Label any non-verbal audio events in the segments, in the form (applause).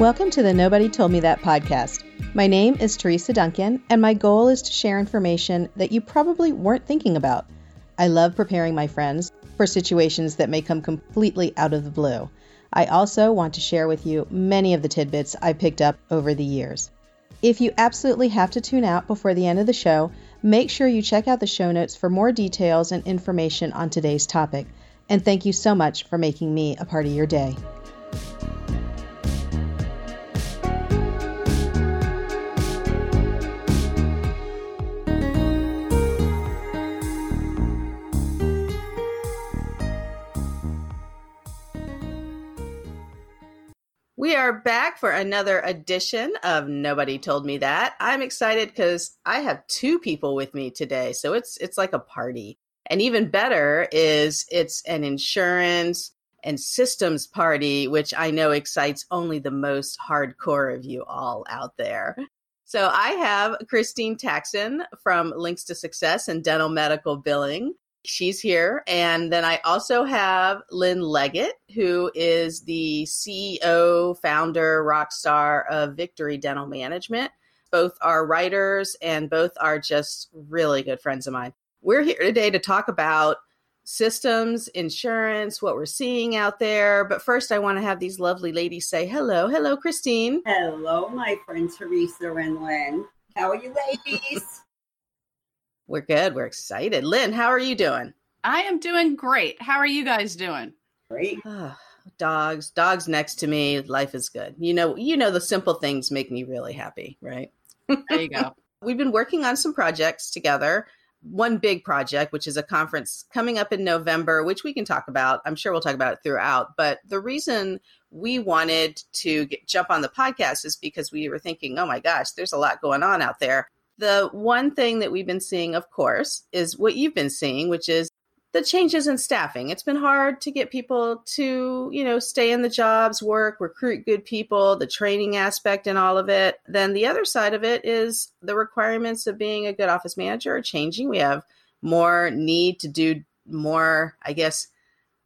Welcome to the Nobody Told Me That podcast. My name is Teresa Duncan, and my goal is to share information that you probably weren't thinking about. I love preparing my friends for situations that may come completely out of the blue. I also want to share with you many of the tidbits I picked up over the years. If you absolutely have to tune out before the end of the show, make sure you check out the show notes for more details and information on today's topic. And thank you so much for making me a part of your day. Are back for another edition of Nobody Told Me That. I'm excited because I have two people with me today, so it's it's like a party. And even better is it's an insurance and systems party, which I know excites only the most hardcore of you all out there. So I have Christine Taxin from Links to Success and Dental Medical Billing. She's here. And then I also have Lynn Leggett, who is the CEO, founder, rock star of Victory Dental Management. Both are writers and both are just really good friends of mine. We're here today to talk about systems, insurance, what we're seeing out there. But first, I want to have these lovely ladies say hello. Hello, Christine. Hello, my friend Teresa and Lynn. How are you ladies? We're good. We're excited. Lynn, how are you doing? I am doing great. How are you guys doing? Great. Oh, dogs, dogs next to me. Life is good. You know, you know the simple things make me really happy, right? There you go. (laughs) We've been working on some projects together. One big project, which is a conference coming up in November, which we can talk about. I'm sure we'll talk about it throughout. But the reason we wanted to get, jump on the podcast is because we were thinking, oh my gosh, there's a lot going on out there the one thing that we've been seeing, of course, is what you've been seeing, which is the changes in staffing. It's been hard to get people to, you know, stay in the jobs, work, recruit good people, the training aspect and all of it. Then the other side of it is the requirements of being a good office manager are changing. We have more need to do more, I guess,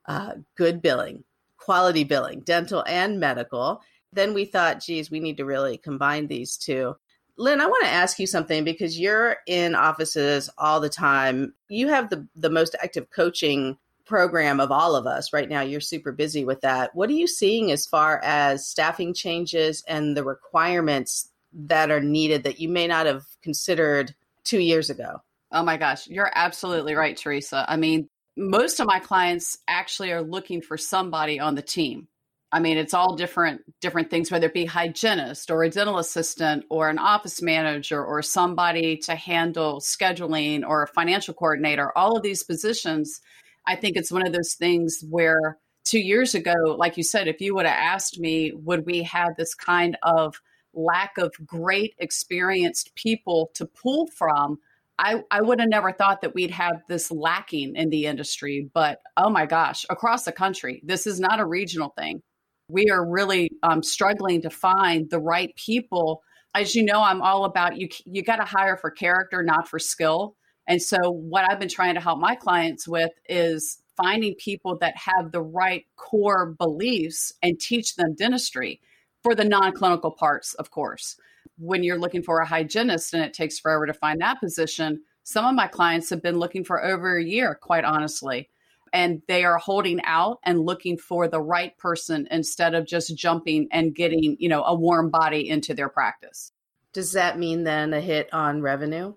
uh, good billing, quality billing, dental and medical. Then we thought, geez, we need to really combine these two. Lynn, I want to ask you something because you're in offices all the time. You have the, the most active coaching program of all of us right now. You're super busy with that. What are you seeing as far as staffing changes and the requirements that are needed that you may not have considered two years ago? Oh my gosh, you're absolutely right, Teresa. I mean, most of my clients actually are looking for somebody on the team I mean, it's all different different things, whether it be hygienist or a dental assistant or an office manager or somebody to handle scheduling or a financial coordinator. All of these positions, I think it's one of those things where two years ago, like you said, if you would have asked me, would we have this kind of lack of great experienced people to pull from? I, I would have never thought that we'd have this lacking in the industry, but oh my gosh, across the country, this is not a regional thing we are really um, struggling to find the right people. As you know, I'm all about you. You got to hire for character, not for skill. And so, what I've been trying to help my clients with is finding people that have the right core beliefs and teach them dentistry for the non clinical parts, of course. When you're looking for a hygienist and it takes forever to find that position, some of my clients have been looking for over a year, quite honestly and they are holding out and looking for the right person instead of just jumping and getting, you know, a warm body into their practice. Does that mean then a hit on revenue?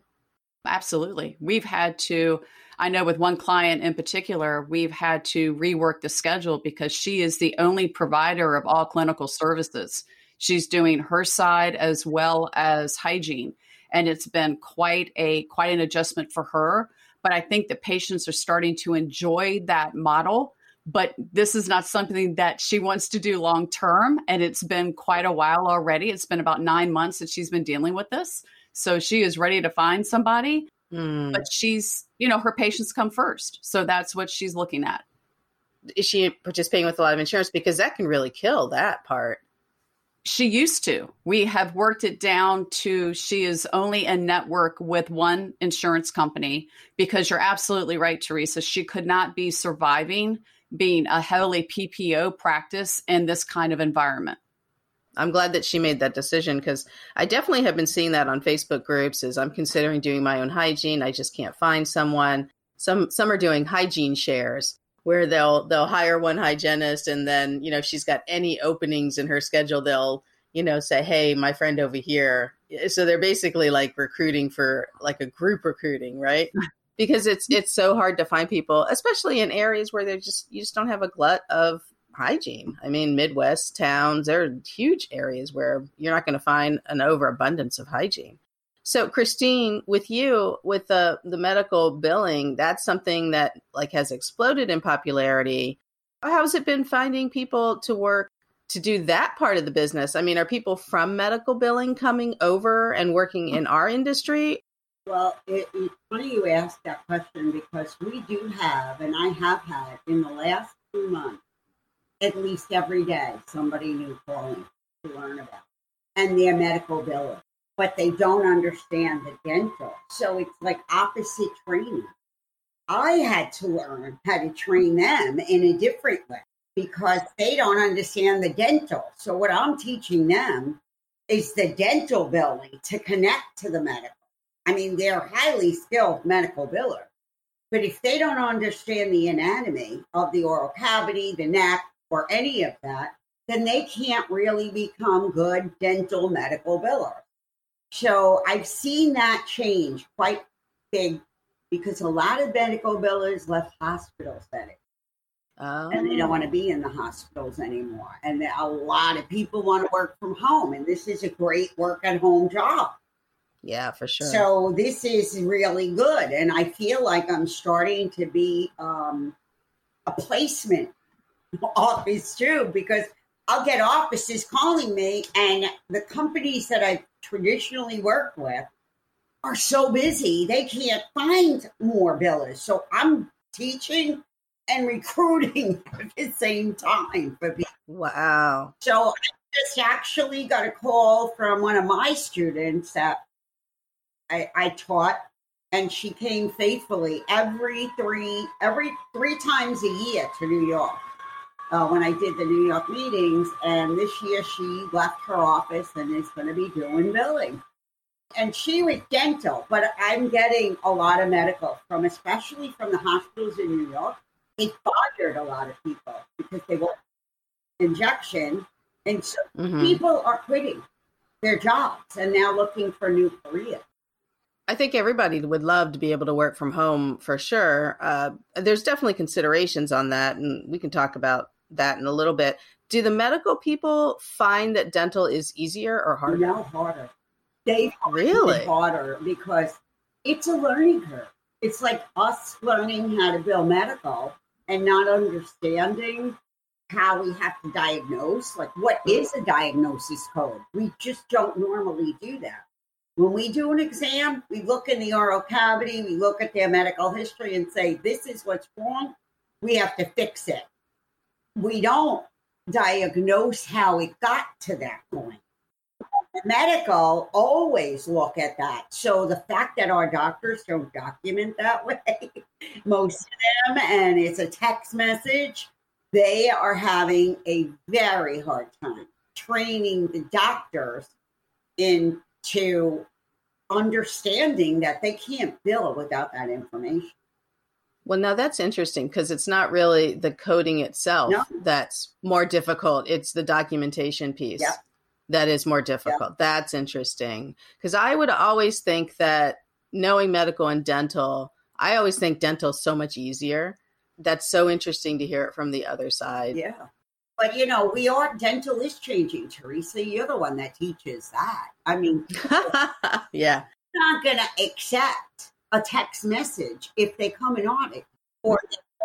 Absolutely. We've had to I know with one client in particular, we've had to rework the schedule because she is the only provider of all clinical services. She's doing her side as well as hygiene and it's been quite a quite an adjustment for her but I think that patients are starting to enjoy that model. But this is not something that she wants to do long term. And it's been quite a while already. It's been about nine months that she's been dealing with this. So she is ready to find somebody. Mm. But she's, you know, her patients come first. So that's what she's looking at. Is she participating with a lot of insurance? Because that can really kill that part. She used to. We have worked it down to she is only a network with one insurance company because you're absolutely right, Teresa. She could not be surviving being a heavily PPO practice in this kind of environment. I'm glad that she made that decision because I definitely have been seeing that on Facebook groups as I'm considering doing my own hygiene. I just can't find someone. Some some are doing hygiene shares where they'll they'll hire one hygienist and then, you know, if she's got any openings in her schedule, they'll, you know, say, "Hey, my friend over here." Eh, so they're basically like recruiting for like a group recruiting, right? (laughs) because it's it's so hard to find people, especially in areas where they just you just don't have a glut of hygiene. I mean, Midwest towns, there are huge areas where you're not going to find an overabundance of hygiene. So, Christine, with you, with the the medical billing, that's something that like has exploded in popularity. How's it been finding people to work to do that part of the business? I mean, are people from medical billing coming over and working in our industry? Well, it, it's funny you ask that question because we do have, and I have had in the last two months, at least every day somebody new calling to learn about and their medical billing but they don't understand the dental. So it's like opposite training. I had to learn how to train them in a different way because they don't understand the dental. So what i'm teaching them is the dental billing to connect to the medical. I mean they're highly skilled medical billers but if they don't understand the anatomy of the oral cavity the neck or any of that, then they can't really become good dental medical billers. So I've seen that change quite big because a lot of medical billers left hospital settings. Oh. And they don't want to be in the hospitals anymore. And a lot of people want to work from home. And this is a great work at home job. Yeah, for sure. So this is really good. And I feel like I'm starting to be um, a placement (laughs) office too, because I'll get offices calling me, and the companies that I traditionally work with are so busy they can't find more billers. So I'm teaching and recruiting (laughs) at the same time for people. Wow. So I just actually got a call from one of my students that I, I taught and she came faithfully every three every three times a year to New York uh, when I did the New York meetings. And this year she left her office and is going to be doing billing. And she was dental, but I'm getting a lot of medical from, especially from the hospitals in New York. It fired a lot of people because they want injection. And so mm-hmm. people are quitting their jobs and now looking for new careers. I think everybody would love to be able to work from home for sure. Uh, there's definitely considerations on that, and we can talk about that in a little bit. Do the medical people find that dental is easier or harder? No, harder. They really harder because it's a learning curve. It's like us learning how to bill medical and not understanding how we have to diagnose. Like, what is a diagnosis code? We just don't normally do that. When we do an exam, we look in the oral cavity, we look at their medical history and say, this is what's wrong. We have to fix it we don't diagnose how it got to that point. Medical always look at that. So the fact that our doctors don't document that (laughs) way, most of them, and it's a text message, they are having a very hard time training the doctors into understanding that they can't bill without that information. Well, now that's interesting because it's not really the coding itself no. that's more difficult. It's the documentation piece yep. that is more difficult. Yep. That's interesting because I would always think that knowing medical and dental, I always think dental is so much easier. That's so interesting to hear it from the other side. Yeah. But you know, we are dental is changing, Teresa. You're the one that teaches that. I mean, (laughs) yeah. Not going to accept a text message if they come and audit or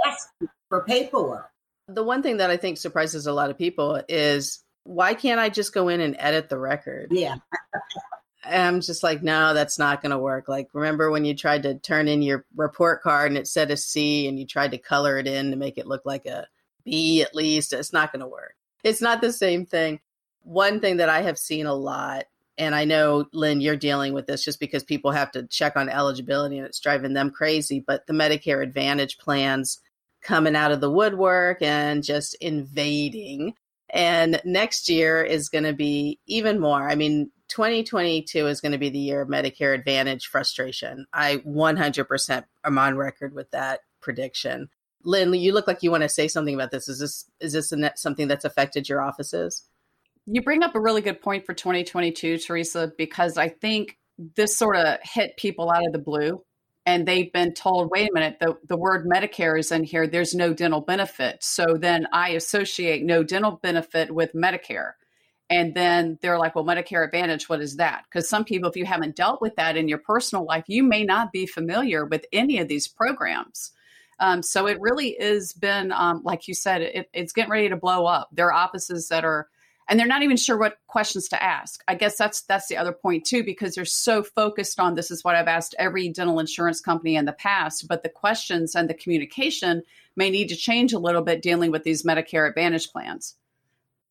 ask for paperwork. The one thing that I think surprises a lot of people is why can't I just go in and edit the record? Yeah. (laughs) I'm just like, no, that's not going to work. Like, remember when you tried to turn in your report card and it said a C and you tried to color it in to make it look like a B at least? It's not going to work. It's not the same thing. One thing that I have seen a lot and I know, Lynn, you're dealing with this just because people have to check on eligibility and it's driving them crazy. But the Medicare Advantage plans coming out of the woodwork and just invading. And next year is going to be even more. I mean, 2022 is going to be the year of Medicare Advantage frustration. I 100% am on record with that prediction. Lynn, you look like you want to say something about this. Is this is this something that's affected your offices? You bring up a really good point for 2022, Teresa, because I think this sort of hit people out of the blue and they've been told, wait a minute, the, the word Medicare is in here, there's no dental benefit. So then I associate no dental benefit with Medicare. And then they're like, well, Medicare Advantage, what is that? Because some people, if you haven't dealt with that in your personal life, you may not be familiar with any of these programs. Um, so it really has been, um, like you said, it, it's getting ready to blow up. There are offices that are and they're not even sure what questions to ask. I guess that's that's the other point too because they're so focused on this is what I've asked every dental insurance company in the past, but the questions and the communication may need to change a little bit dealing with these Medicare Advantage plans.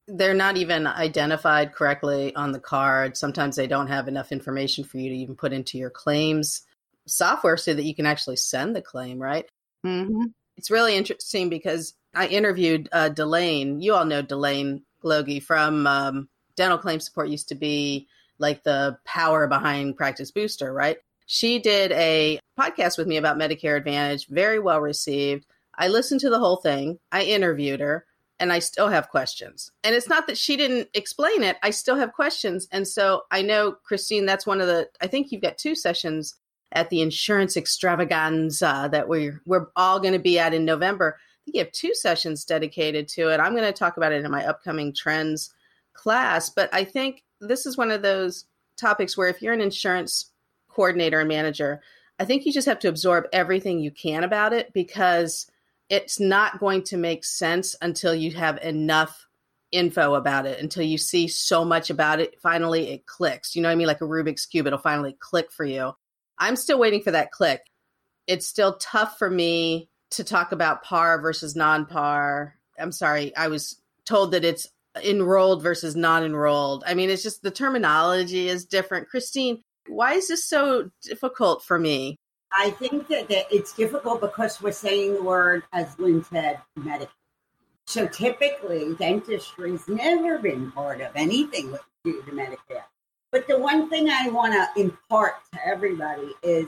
They're not even identified correctly on the card. Sometimes they don't have enough information for you to even put into your claims software so that you can actually send the claim, right? Mm-hmm. It's really interesting because I interviewed uh, Delane. You all know Delane Logie from um, Dental Claim Support used to be like the power behind Practice Booster, right? She did a podcast with me about Medicare Advantage, very well received. I listened to the whole thing. I interviewed her and I still have questions. And it's not that she didn't explain it, I still have questions. And so I know, Christine, that's one of the, I think you've got two sessions at the insurance extravaganza that we're, we're all going to be at in November think you have two sessions dedicated to it. I'm going to talk about it in my upcoming trends class, but I think this is one of those topics where if you're an insurance coordinator and manager, I think you just have to absorb everything you can about it because it's not going to make sense until you have enough info about it, until you see so much about it. Finally, it clicks. You know what I mean? Like a Rubik's Cube, it'll finally click for you. I'm still waiting for that click. It's still tough for me to talk about par versus non par. I'm sorry, I was told that it's enrolled versus non enrolled. I mean, it's just the terminology is different. Christine, why is this so difficult for me? I think that, that it's difficult because we're saying the word, as Lynn said, Medicare. So typically, dentistry's never been part of anything with due to Medicare. But the one thing I want to impart to everybody is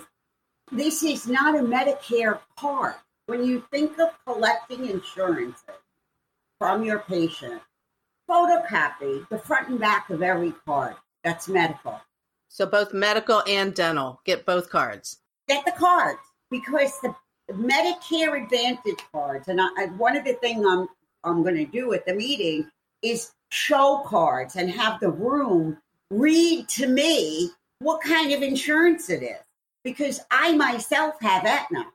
this is not a Medicare card when you think of collecting insurances from your patient, photocopy the front and back of every card. That's medical. So both medical and dental, get both cards. Get the cards because the Medicare Advantage cards, and I, one of the things I'm I'm going to do at the meeting is show cards and have the room read to me what kind of insurance it is because I myself have Aetna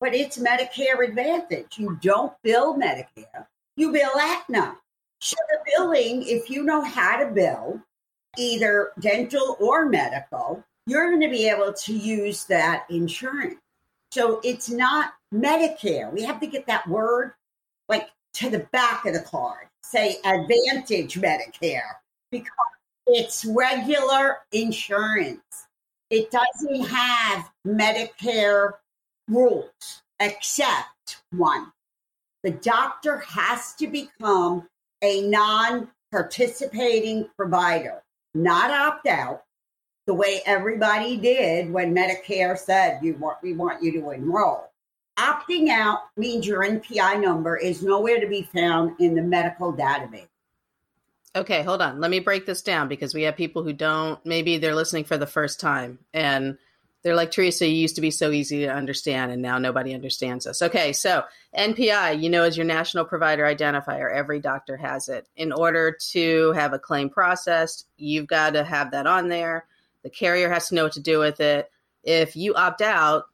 but it's Medicare Advantage. You don't bill Medicare, you bill Aetna. So the billing, if you know how to bill, either dental or medical, you're going to be able to use that insurance. So it's not Medicare. We have to get that word like to the back of the card, say Advantage Medicare, because it's regular insurance. It doesn't have Medicare rules, except one. The doctor has to become a non participating provider, not opt out, the way everybody did when Medicare said you want we want you to enroll. Opting out means your NPI number is nowhere to be found in the medical database. Okay, hold on. Let me break this down because we have people who don't maybe they're listening for the first time and they're like, Teresa, you used to be so easy to understand, and now nobody understands us. Okay, so NPI, you know, is your national provider identifier. Every doctor has it. In order to have a claim processed, you've got to have that on there. The carrier has to know what to do with it. If you opt out,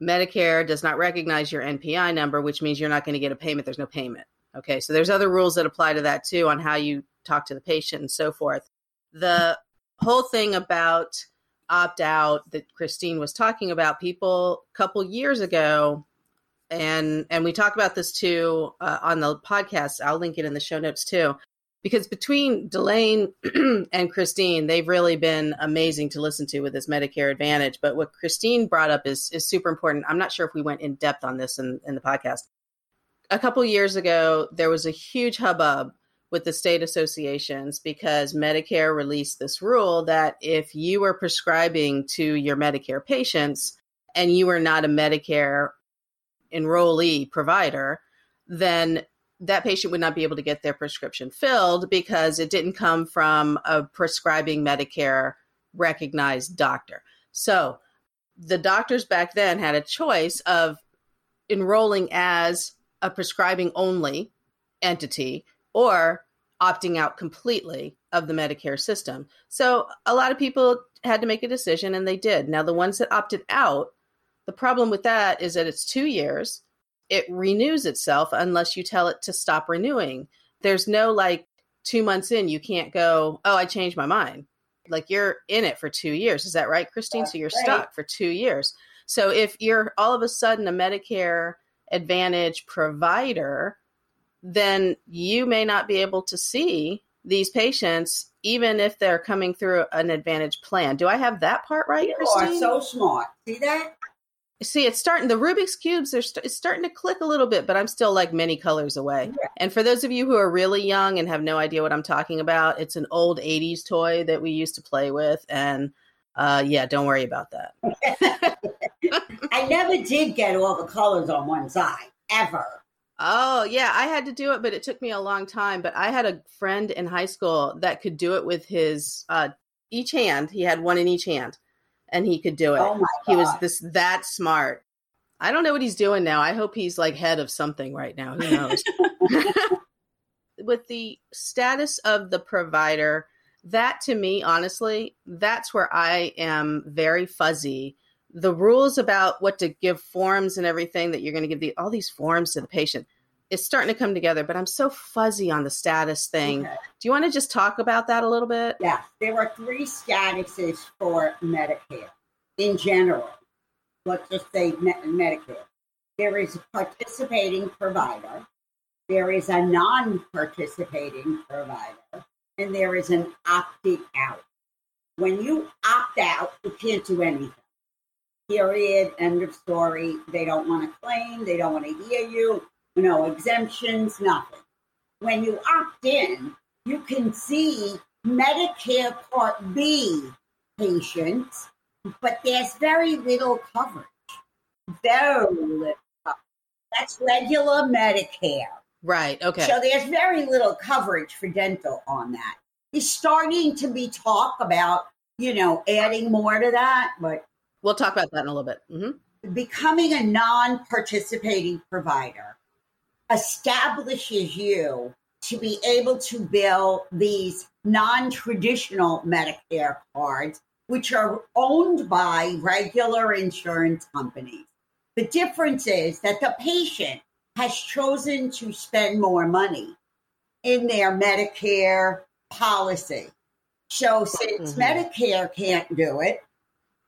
Medicare does not recognize your NPI number, which means you're not going to get a payment. There's no payment. Okay, so there's other rules that apply to that too on how you talk to the patient and so forth. The whole thing about opt out that Christine was talking about. People a couple years ago, and and we talk about this too uh, on the podcast. I'll link it in the show notes too, because between Delane (clears throat) and Christine, they've really been amazing to listen to with this Medicare Advantage. But what Christine brought up is is super important. I'm not sure if we went in depth on this in, in the podcast. A couple years ago, there was a huge hubbub with the state associations because Medicare released this rule that if you were prescribing to your Medicare patients and you were not a Medicare enrollee provider, then that patient would not be able to get their prescription filled because it didn't come from a prescribing Medicare recognized doctor. So the doctors back then had a choice of enrolling as a prescribing only entity or opting out completely of the Medicare system. So a lot of people had to make a decision and they did. Now, the ones that opted out, the problem with that is that it's two years. It renews itself unless you tell it to stop renewing. There's no like two months in, you can't go, oh, I changed my mind. Like you're in it for two years. Is that right, Christine? That's so you're right. stuck for two years. So if you're all of a sudden a Medicare Advantage provider, then you may not be able to see these patients even if they're coming through an advantage plan. Do I have that part right, you Christine? are so smart. See that? See, it's starting. The Rubik's cubes are st- it's starting to click a little bit, but I'm still like many colors away. Yeah. And for those of you who are really young and have no idea what I'm talking about, it's an old '80s toy that we used to play with, and uh, yeah, don't worry about that. (laughs) I never did get all the colors on one side ever. Oh, yeah, I had to do it, but it took me a long time. But I had a friend in high school that could do it with his uh, each hand. He had one in each hand, and he could do it. Oh he was this that smart. I don't know what he's doing now. I hope he's like head of something right now. Who knows? (laughs) (laughs) with the status of the provider, that to me, honestly, that's where I am very fuzzy the rules about what to give forms and everything that you're going to give the, all these forms to the patient is starting to come together, but I'm so fuzzy on the status thing. Okay. Do you want to just talk about that a little bit? Yeah, there are three statuses for Medicare in general. Let's just say Medicare. There is a participating provider, there is a non participating provider, and there is an opting out. When you opt out, you can't do anything period, end of story. They don't want to claim, they don't want to hear you, no exemptions, nothing. When you opt in, you can see Medicare Part B patients, but there's very little coverage. Very little coverage. That's regular Medicare. Right, okay. So there's very little coverage for dental on that. It's starting to be talk about, you know, adding more to that, but We'll talk about that in a little bit. Mm-hmm. Becoming a non participating provider establishes you to be able to bill these non traditional Medicare cards, which are owned by regular insurance companies. The difference is that the patient has chosen to spend more money in their Medicare policy. So, since mm-hmm. Medicare can't do it,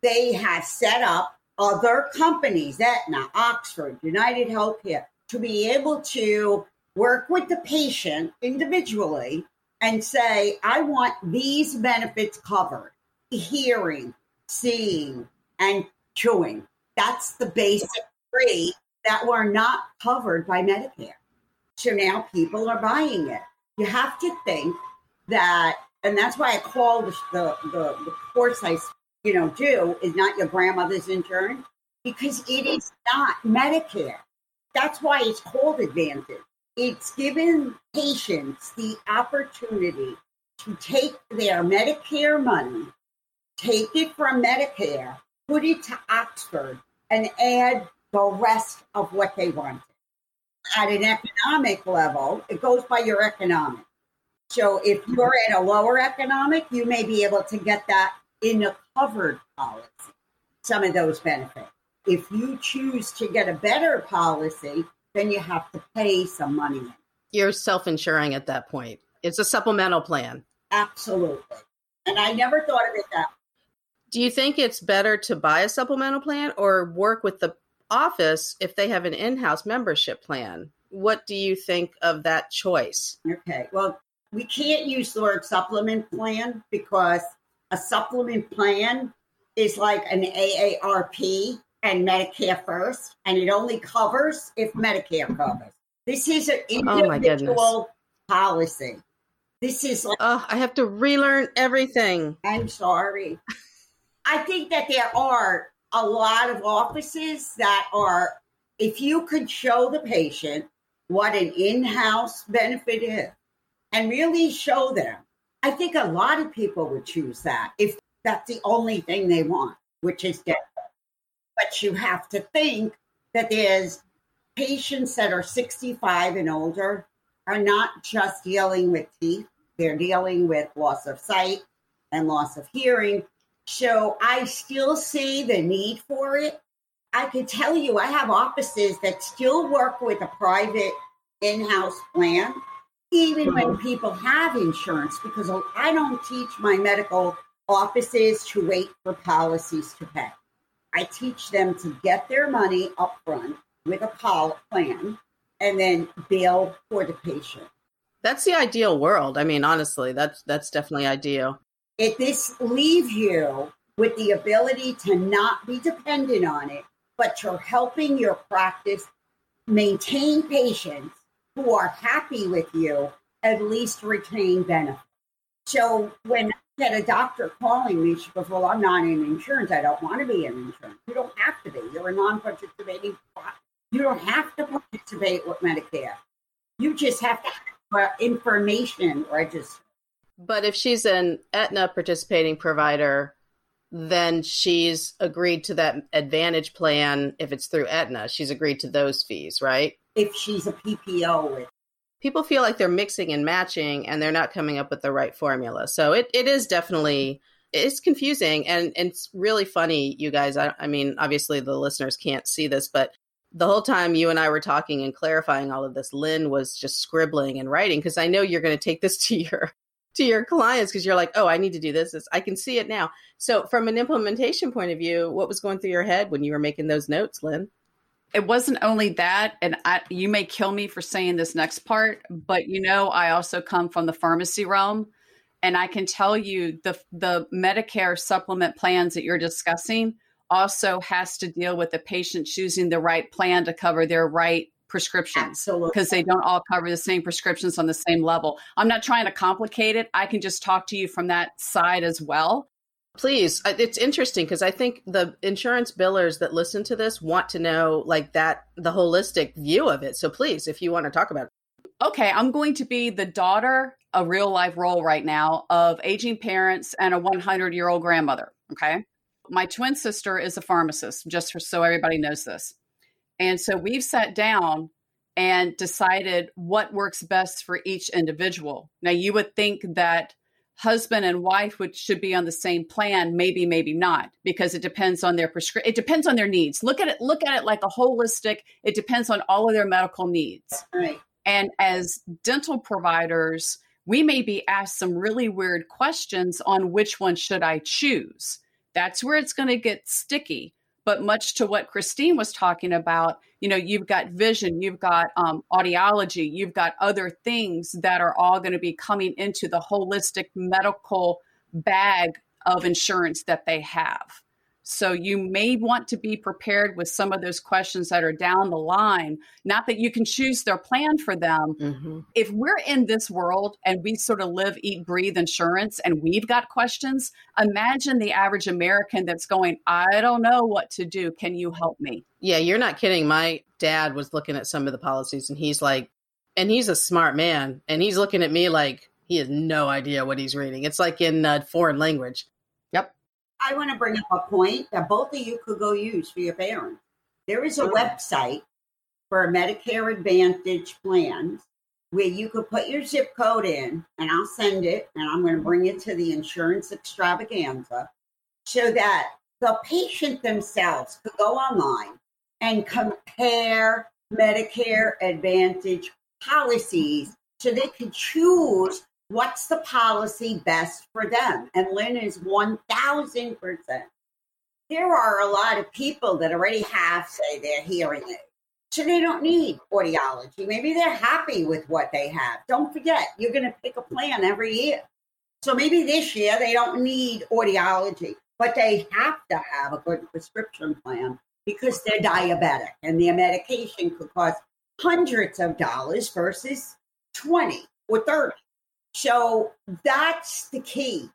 they have set up other companies, Aetna, Oxford, United Healthcare, to be able to work with the patient individually and say, I want these benefits covered hearing, seeing, and chewing. That's the basic three that were not covered by Medicare. So now people are buying it. You have to think that, and that's why I call the, the, the, course I you know, do is not your grandmother's insurance because it is not Medicare. That's why it's called Advantage. It's given patients the opportunity to take their Medicare money, take it from Medicare, put it to Oxford, and add the rest of what they wanted. At an economic level, it goes by your economic. So if you're at a lower economic, you may be able to get that in a covered policy some of those benefits. If you choose to get a better policy, then you have to pay some money. You're self insuring at that point. It's a supplemental plan. Absolutely. And I never thought of it that way. Do you think it's better to buy a supplemental plan or work with the office if they have an in house membership plan? What do you think of that choice? Okay. Well, we can't use the word supplement plan because a supplement plan is like an AARP and Medicare first, and it only covers if Medicare covers. This is an oh individual oh policy. This is like, Oh, I have to relearn everything. I'm sorry. I think that there are a lot of offices that are, if you could show the patient what an in house benefit is and really show them, I think a lot of people would choose that if that's the only thing they want, which is death. But you have to think that there's patients that are 65 and older are not just dealing with teeth, they're dealing with loss of sight and loss of hearing. So I still see the need for it. I can tell you, I have offices that still work with a private in house plan, even when mm-hmm. people have insurance, because I don't teach my medical offices to wait for policies to pay. I teach them to get their money up front with a pol- plan and then bill for the patient. That's the ideal world. I mean, honestly, that's that's definitely ideal. It this leaves you with the ability to not be dependent on it, but you're helping your practice maintain patients who are happy with you, at least retain benefits. So when I had a doctor calling me, she goes, Well, I'm not in insurance. I don't want to be in insurance. You don't have to be. You're a non participating. You don't have to participate with Medicare. You just have to have information registered. But if she's an Aetna participating provider, then she's agreed to that advantage plan if it's through Aetna. She's agreed to those fees, right? If she's a PPO with people feel like they're mixing and matching and they're not coming up with the right formula. So it, it is definitely it's confusing and, and it's really funny, you guys. I, I mean, obviously the listeners can't see this, but the whole time you and I were talking and clarifying all of this, Lynn was just scribbling and writing because I know you're going to take this (laughs) to your to your clients because you're like, oh, I need to do this. I can see it now. So, from an implementation point of view, what was going through your head when you were making those notes, Lynn? It wasn't only that, and I, you may kill me for saying this next part, but you know, I also come from the pharmacy realm, and I can tell you the the Medicare supplement plans that you're discussing also has to deal with the patient choosing the right plan to cover their right prescriptions because they don't all cover the same prescriptions on the same level. I'm not trying to complicate it. I can just talk to you from that side as well. Please, it's interesting because I think the insurance billers that listen to this want to know like that the holistic view of it. So please, if you want to talk about it. Okay, I'm going to be the daughter, a real life role right now of aging parents and a 100 year old grandmother. Okay. My twin sister is a pharmacist, just for, so everybody knows this. And so we've sat down and decided what works best for each individual. Now, you would think that husband and wife would should be on the same plan maybe maybe not because it depends on their prescription it depends on their needs. Look at it look at it like a holistic it depends on all of their medical needs. Right. and as dental providers we may be asked some really weird questions on which one should i choose. That's where it's going to get sticky but much to what Christine was talking about, you know, you've got vision, you've got um, audiology, you've got other things that are all going to be coming into the holistic medical bag of insurance that they have. So you may want to be prepared with some of those questions that are down the line. Not that you can choose their plan for them. Mm-hmm. If we're in this world and we sort of live, eat, breathe insurance and we've got questions, imagine the average American that's going, I don't know what to do. Can you help me? Yeah, you're not kidding. My dad was looking at some of the policies and he's like, and he's a smart man and he's looking at me like he has no idea what he's reading. It's like in a foreign language. I want to bring up a point that both of you could go use for your parents. There is a website for Medicare Advantage plans where you could put your zip code in, and I'll send it, and I'm going to bring it to the insurance extravaganza so that the patient themselves could go online and compare Medicare Advantage policies so they could choose what's the policy best for them? And Lynn is 1000%. There are a lot of people that already have, say, their hearing aid. So they don't need audiology. Maybe they're happy with what they have. Don't forget, you're going to pick a plan every year. So maybe this year they don't need audiology, but they have to have a good prescription plan because they're diabetic and their medication could cost hundreds of dollars versus 20 or 30. So that's the key.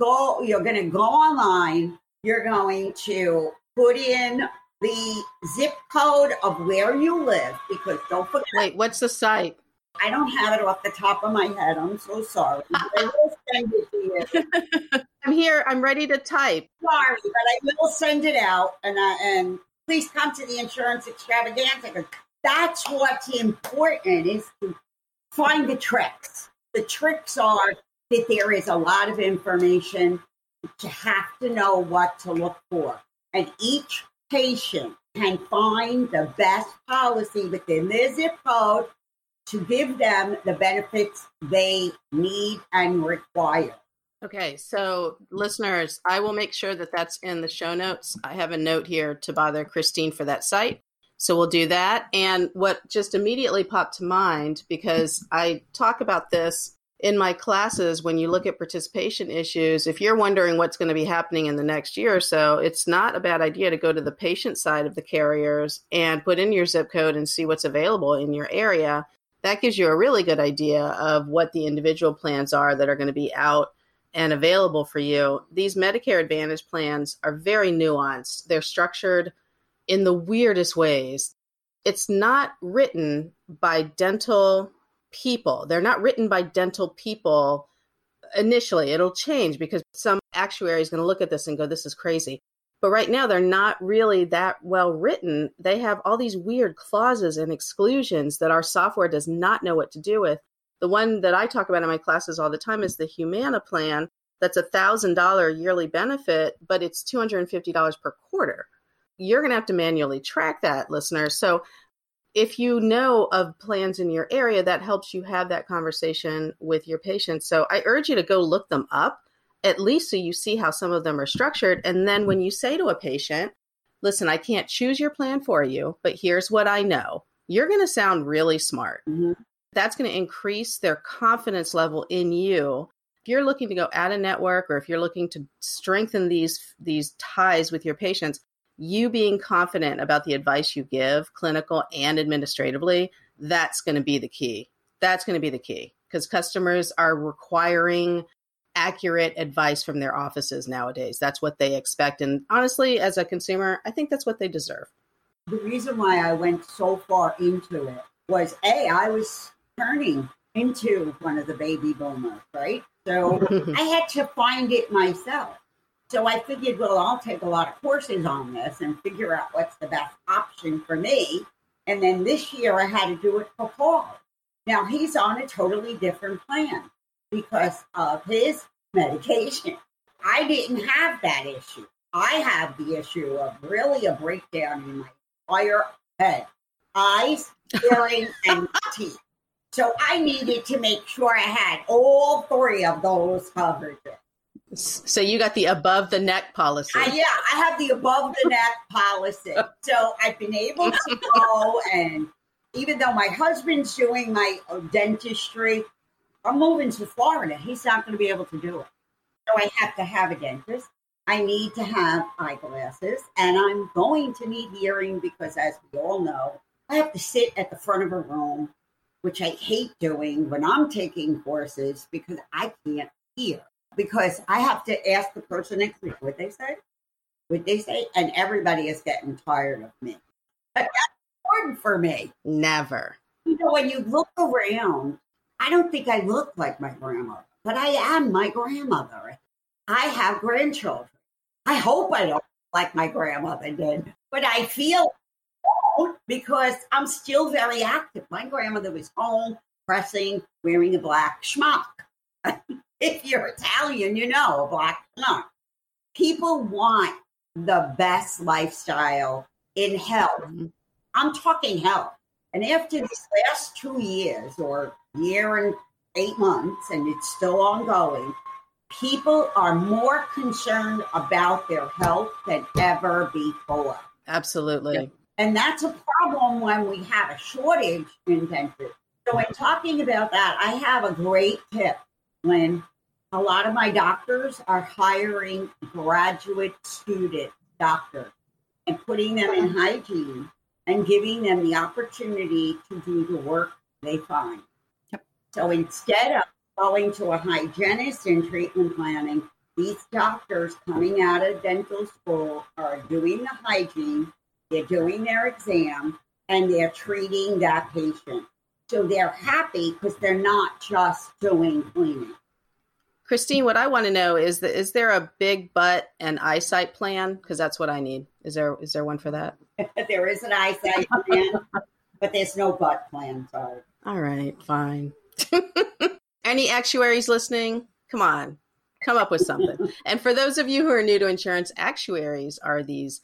Go, you're going to go online. You're going to put in the zip code of where you live because don't forget. Wait, what's the site? I don't have it off the top of my head. I'm so sorry. (laughs) I will send it to you. (laughs) I'm here. I'm ready to type. Sorry, but I will send it out. And uh, and please come to the insurance extravaganza because that's what's important is to find the tricks. The tricks are that there is a lot of information. You have to know what to look for, and each patient can find the best policy within their zip code to give them the benefits they need and require. Okay, so listeners, I will make sure that that's in the show notes. I have a note here to bother Christine for that site. So we'll do that. And what just immediately popped to mind, because I talk about this in my classes when you look at participation issues, if you're wondering what's going to be happening in the next year or so, it's not a bad idea to go to the patient side of the carriers and put in your zip code and see what's available in your area. That gives you a really good idea of what the individual plans are that are going to be out and available for you. These Medicare Advantage plans are very nuanced, they're structured in the weirdest ways. It's not written by dental people. They're not written by dental people initially. It'll change because some actuary is going to look at this and go, this is crazy. But right now, they're not really that well written. They have all these weird clauses and exclusions that our software does not know what to do with. The one that I talk about in my classes all the time is the Humana plan. That's a $1,000 yearly benefit, but it's $250 per quarter. You're going to have to manually track that, listeners. So if you know of plans in your area, that helps you have that conversation with your patients. So I urge you to go look them up, at least so you see how some of them are structured. And then when you say to a patient, listen, I can't choose your plan for you, but here's what I know, you're going to sound really smart. Mm-hmm. That's going to increase their confidence level in you. If you're looking to go add a network or if you're looking to strengthen these these ties with your patients, you being confident about the advice you give, clinical and administratively, that's going to be the key. That's going to be the key because customers are requiring accurate advice from their offices nowadays. That's what they expect. And honestly, as a consumer, I think that's what they deserve. The reason why I went so far into it was A, I was turning into one of the baby boomers, right? So (laughs) I had to find it myself. So I figured, well, I'll take a lot of courses on this and figure out what's the best option for me. And then this year I had to do it for Paul. Now he's on a totally different plan because of his medication. I didn't have that issue. I have the issue of really a breakdown in my entire head eyes, hearing, (laughs) and teeth. So I needed to make sure I had all three of those coverages. So you got the above the neck policy. Uh, yeah, I have the above the neck policy. So I've been able to go and even though my husband's doing my uh, dentistry, I'm moving to Florida. He's not going to be able to do it. So I have to have a dentist. I need to have eyeglasses and I'm going to need hearing because as we all know, I have to sit at the front of a room, which I hate doing when I'm taking courses because I can't hear because I have to ask the person next me what they say, what they say, and everybody is getting tired of me. But that's important for me. Never. You know, when you look around, I don't think I look like my grandmother, but I am my grandmother. I have grandchildren. I hope I don't like my grandmother did, but I feel because I'm still very active. My grandmother was home pressing, wearing a black schmuck. (laughs) if you're Italian, you know, a black no. People want the best lifestyle in health. Mm-hmm. I'm talking health. And after these last two years or year and eight months, and it's still ongoing, people are more concerned about their health than ever before. Absolutely. And that's a problem when we have a shortage in dentists. So, in talking about that, I have a great tip when a lot of my doctors are hiring graduate student doctors and putting them in hygiene and giving them the opportunity to do the work they find. Yep. So instead of going to a hygienist in treatment planning, these doctors coming out of dental school are doing the hygiene, they're doing their exam, and they're treating that patient. So they're happy because they're not just doing cleaning. Christine, what I want to know is that is there a big butt and eyesight plan? Because that's what I need. Is there is there one for that? (laughs) there is an eyesight plan, but there's no butt plan. Sorry. All right, fine. (laughs) Any actuaries listening? Come on, come up with something. (laughs) and for those of you who are new to insurance, actuaries are these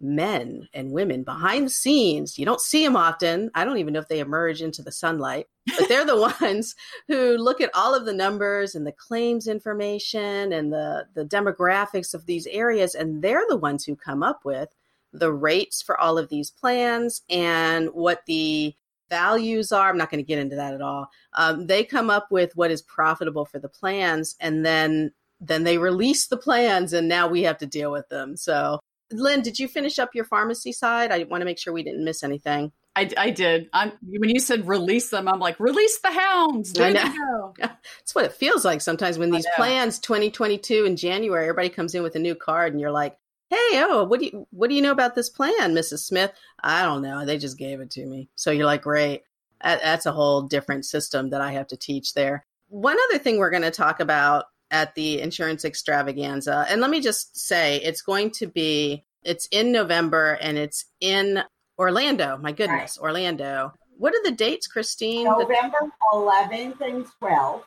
men and women behind the scenes. You don't see them often. I don't even know if they emerge into the sunlight, but they're the (laughs) ones who look at all of the numbers and the claims information and the, the demographics of these areas. And they're the ones who come up with the rates for all of these plans and what the values are. I'm not going to get into that at all. Um, they come up with what is profitable for the plans and then then they release the plans and now we have to deal with them. So Lynn, did you finish up your pharmacy side? I want to make sure we didn't miss anything. I, I did. I'm, when you said release them, I'm like, release the hounds. There I know. That's (laughs) what it feels like sometimes when these plans 2022 in January, everybody comes in with a new card and you're like, hey, oh, what do you what do you know about this plan, Mrs. Smith? I don't know. They just gave it to me. So you're like, great. That's a whole different system that I have to teach there. One other thing we're going to talk about at the insurance extravaganza. And let me just say, it's going to be, it's in November and it's in Orlando. My goodness, right. Orlando. What are the dates, Christine? November 11th and 12th.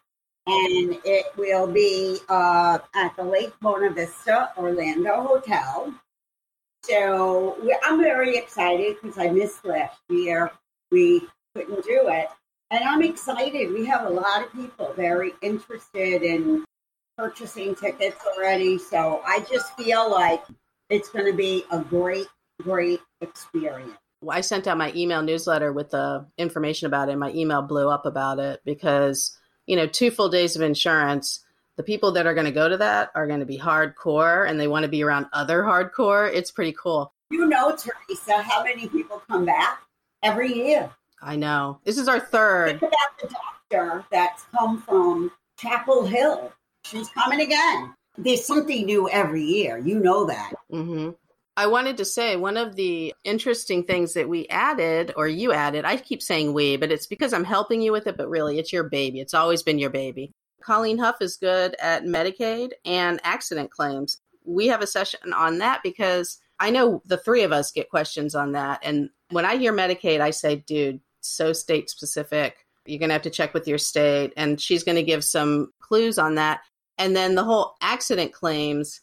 And it will be uh, at the Lake Buena Vista Orlando Hotel. So I'm very excited because I missed last year. We couldn't do it. And I'm excited. We have a lot of people very interested in purchasing tickets already. So I just feel like it's going to be a great, great experience. I sent out my email newsletter with the information about it. And My email blew up about it because, you know, two full days of insurance, the people that are going to go to that are going to be hardcore and they want to be around other hardcore. It's pretty cool. You know, Teresa, how many people come back every year? I know. This is our third. Think about the doctor that's come from Chapel Hill she's coming again. There's something new every year. You know that. Mm-hmm. I wanted to say one of the interesting things that we added, or you added, I keep saying we, but it's because I'm helping you with it, but really it's your baby. It's always been your baby. Colleen Huff is good at Medicaid and accident claims. We have a session on that because I know the three of us get questions on that. And when I hear Medicaid, I say, dude, so state specific. You're going to have to check with your state. And she's going to give some clues on that. And then the whole accident claims,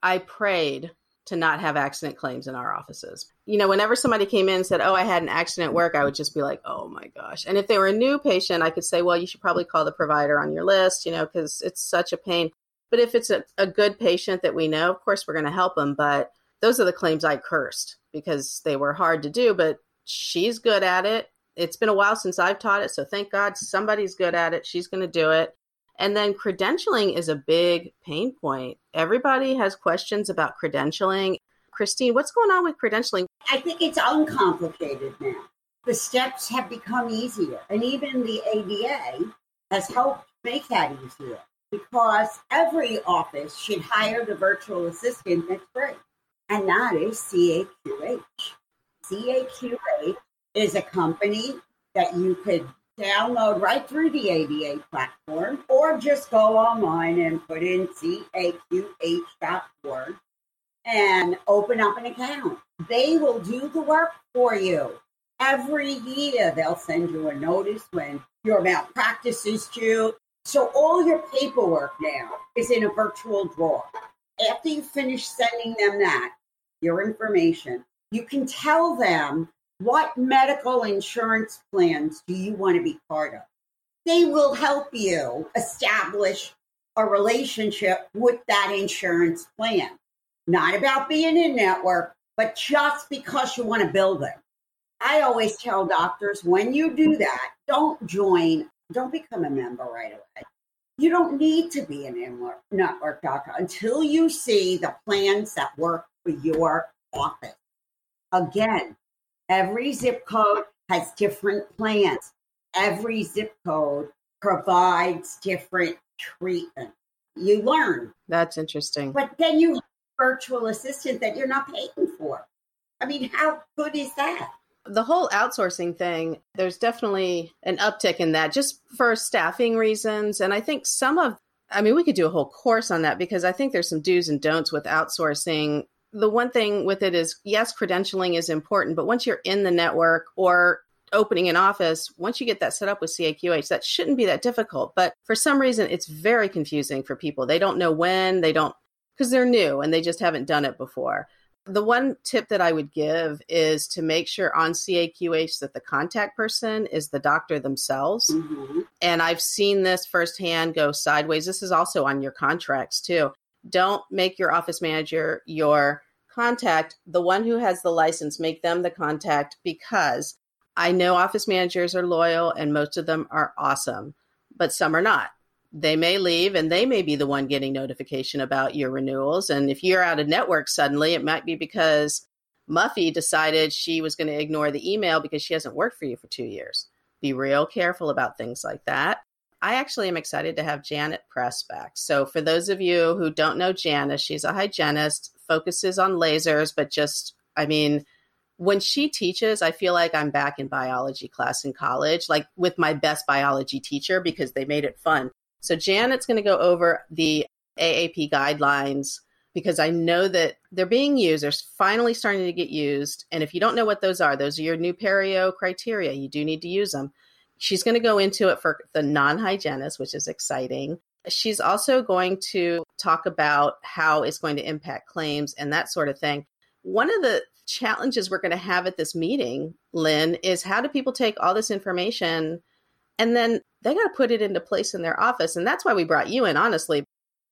I prayed to not have accident claims in our offices. You know, whenever somebody came in and said, Oh, I had an accident at work, I would just be like, Oh my gosh. And if they were a new patient, I could say, Well, you should probably call the provider on your list, you know, because it's such a pain. But if it's a, a good patient that we know, of course, we're going to help them. But those are the claims I cursed because they were hard to do, but she's good at it. It's been a while since I've taught it. So thank God somebody's good at it. She's going to do it. And then credentialing is a big pain point. Everybody has questions about credentialing. Christine, what's going on with credentialing? I think it's uncomplicated now. The steps have become easier, and even the ADA has helped make that easier because every office should hire the virtual assistant that's free, and that is CAQH. CAQH is a company that you could download right through the ADA platform or just go online and put in caqh.org and open up an account. They will do the work for you. Every year, they'll send you a notice when your malpractice is due. So, all your paperwork now is in a virtual drawer. After you finish sending them that, your information, you can tell them what medical insurance plans do you want to be part of? They will help you establish a relationship with that insurance plan. Not about being in network, but just because you want to build it. I always tell doctors when you do that, don't join, don't become a member right away. You don't need to be an in network doctor until you see the plans that work for your office. Again, Every zip code has different plans. Every zip code provides different treatment. You learn. That's interesting. But then you have a virtual assistant that you're not paying for. I mean, how good is that? The whole outsourcing thing, there's definitely an uptick in that just for staffing reasons. And I think some of, I mean, we could do a whole course on that because I think there's some do's and don'ts with outsourcing. The one thing with it is, yes, credentialing is important, but once you're in the network or opening an office, once you get that set up with CAQH, that shouldn't be that difficult. But for some reason, it's very confusing for people. They don't know when, they don't, because they're new and they just haven't done it before. The one tip that I would give is to make sure on CAQH that the contact person is the doctor themselves. Mm-hmm. And I've seen this firsthand go sideways. This is also on your contracts too. Don't make your office manager your contact. The one who has the license, make them the contact because I know office managers are loyal and most of them are awesome, but some are not they may leave and they may be the one getting notification about your renewals. And if you're out of network suddenly, it might be because Muffy decided she was going to ignore the email because she hasn't worked for you for two years. Be real careful about things like that. I actually am excited to have Janet Press back. So, for those of you who don't know Janice, she's a hygienist, focuses on lasers, but just, I mean, when she teaches, I feel like I'm back in biology class in college, like with my best biology teacher because they made it fun. So Janet's going to go over the AAP guidelines because I know that they're being used. They're finally starting to get used. And if you don't know what those are, those are your new perio criteria. You do need to use them. She's going to go into it for the non hygienist, which is exciting. She's also going to talk about how it's going to impact claims and that sort of thing. One of the challenges we're going to have at this meeting, Lynn, is how do people take all this information and then they got to put it into place in their office. And that's why we brought you in, honestly.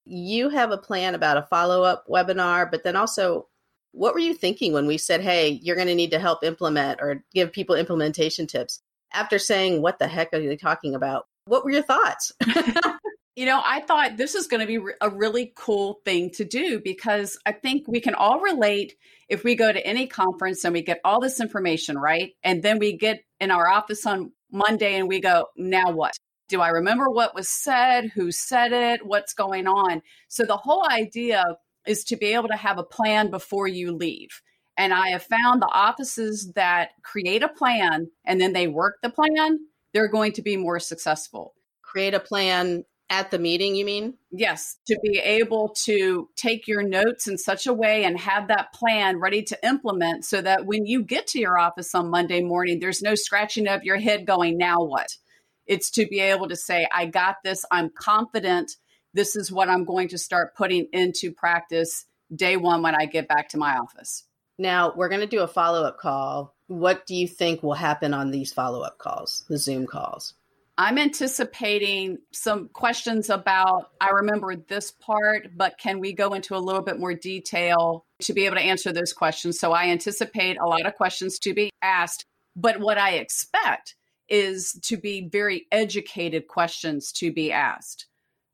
You have a plan about a follow up webinar, but then also, what were you thinking when we said, hey, you're going to need to help implement or give people implementation tips? After saying, what the heck are you talking about? What were your thoughts? (laughs) (laughs) you know, I thought this is going to be a really cool thing to do because I think we can all relate if we go to any conference and we get all this information, right? And then we get in our office on Monday and we go, now what? Do I remember what was said? Who said it? What's going on? So the whole idea is to be able to have a plan before you leave. And I have found the offices that create a plan and then they work the plan, they're going to be more successful. Create a plan at the meeting, you mean? Yes, to be able to take your notes in such a way and have that plan ready to implement so that when you get to your office on Monday morning, there's no scratching of your head going, now what? It's to be able to say, I got this, I'm confident, this is what I'm going to start putting into practice day one when I get back to my office. Now, we're going to do a follow up call. What do you think will happen on these follow up calls, the Zoom calls? I'm anticipating some questions about, I remember this part, but can we go into a little bit more detail to be able to answer those questions? So I anticipate a lot of questions to be asked. But what I expect is to be very educated questions to be asked.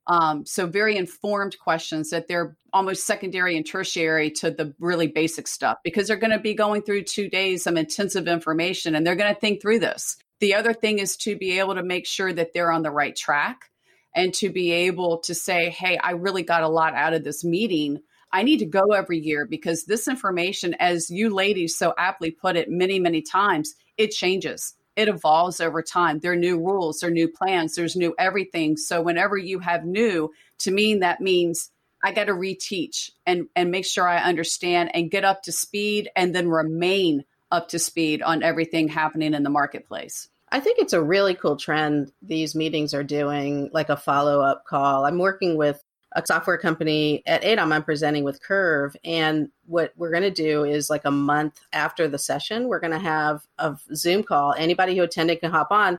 Um, so very informed questions that they're almost secondary and tertiary to the really basic stuff because they're going to be going through two days of intensive information and they're going to think through this. The other thing is to be able to make sure that they're on the right track and to be able to say, hey, I really got a lot out of this meeting. I need to go every year because this information, as you ladies so aptly put it many, many times, it changes. It evolves over time. There are new rules, there are new plans, there's new everything. So whenever you have new, to me, that means I got to reteach and, and make sure I understand and get up to speed and then remain up to speed on everything happening in the marketplace. I think it's a really cool trend these meetings are doing, like a follow up call. I'm working with a software company at AADOM. I'm presenting with Curve. And what we're going to do is like a month after the session, we're going to have a Zoom call. Anybody who attended can hop on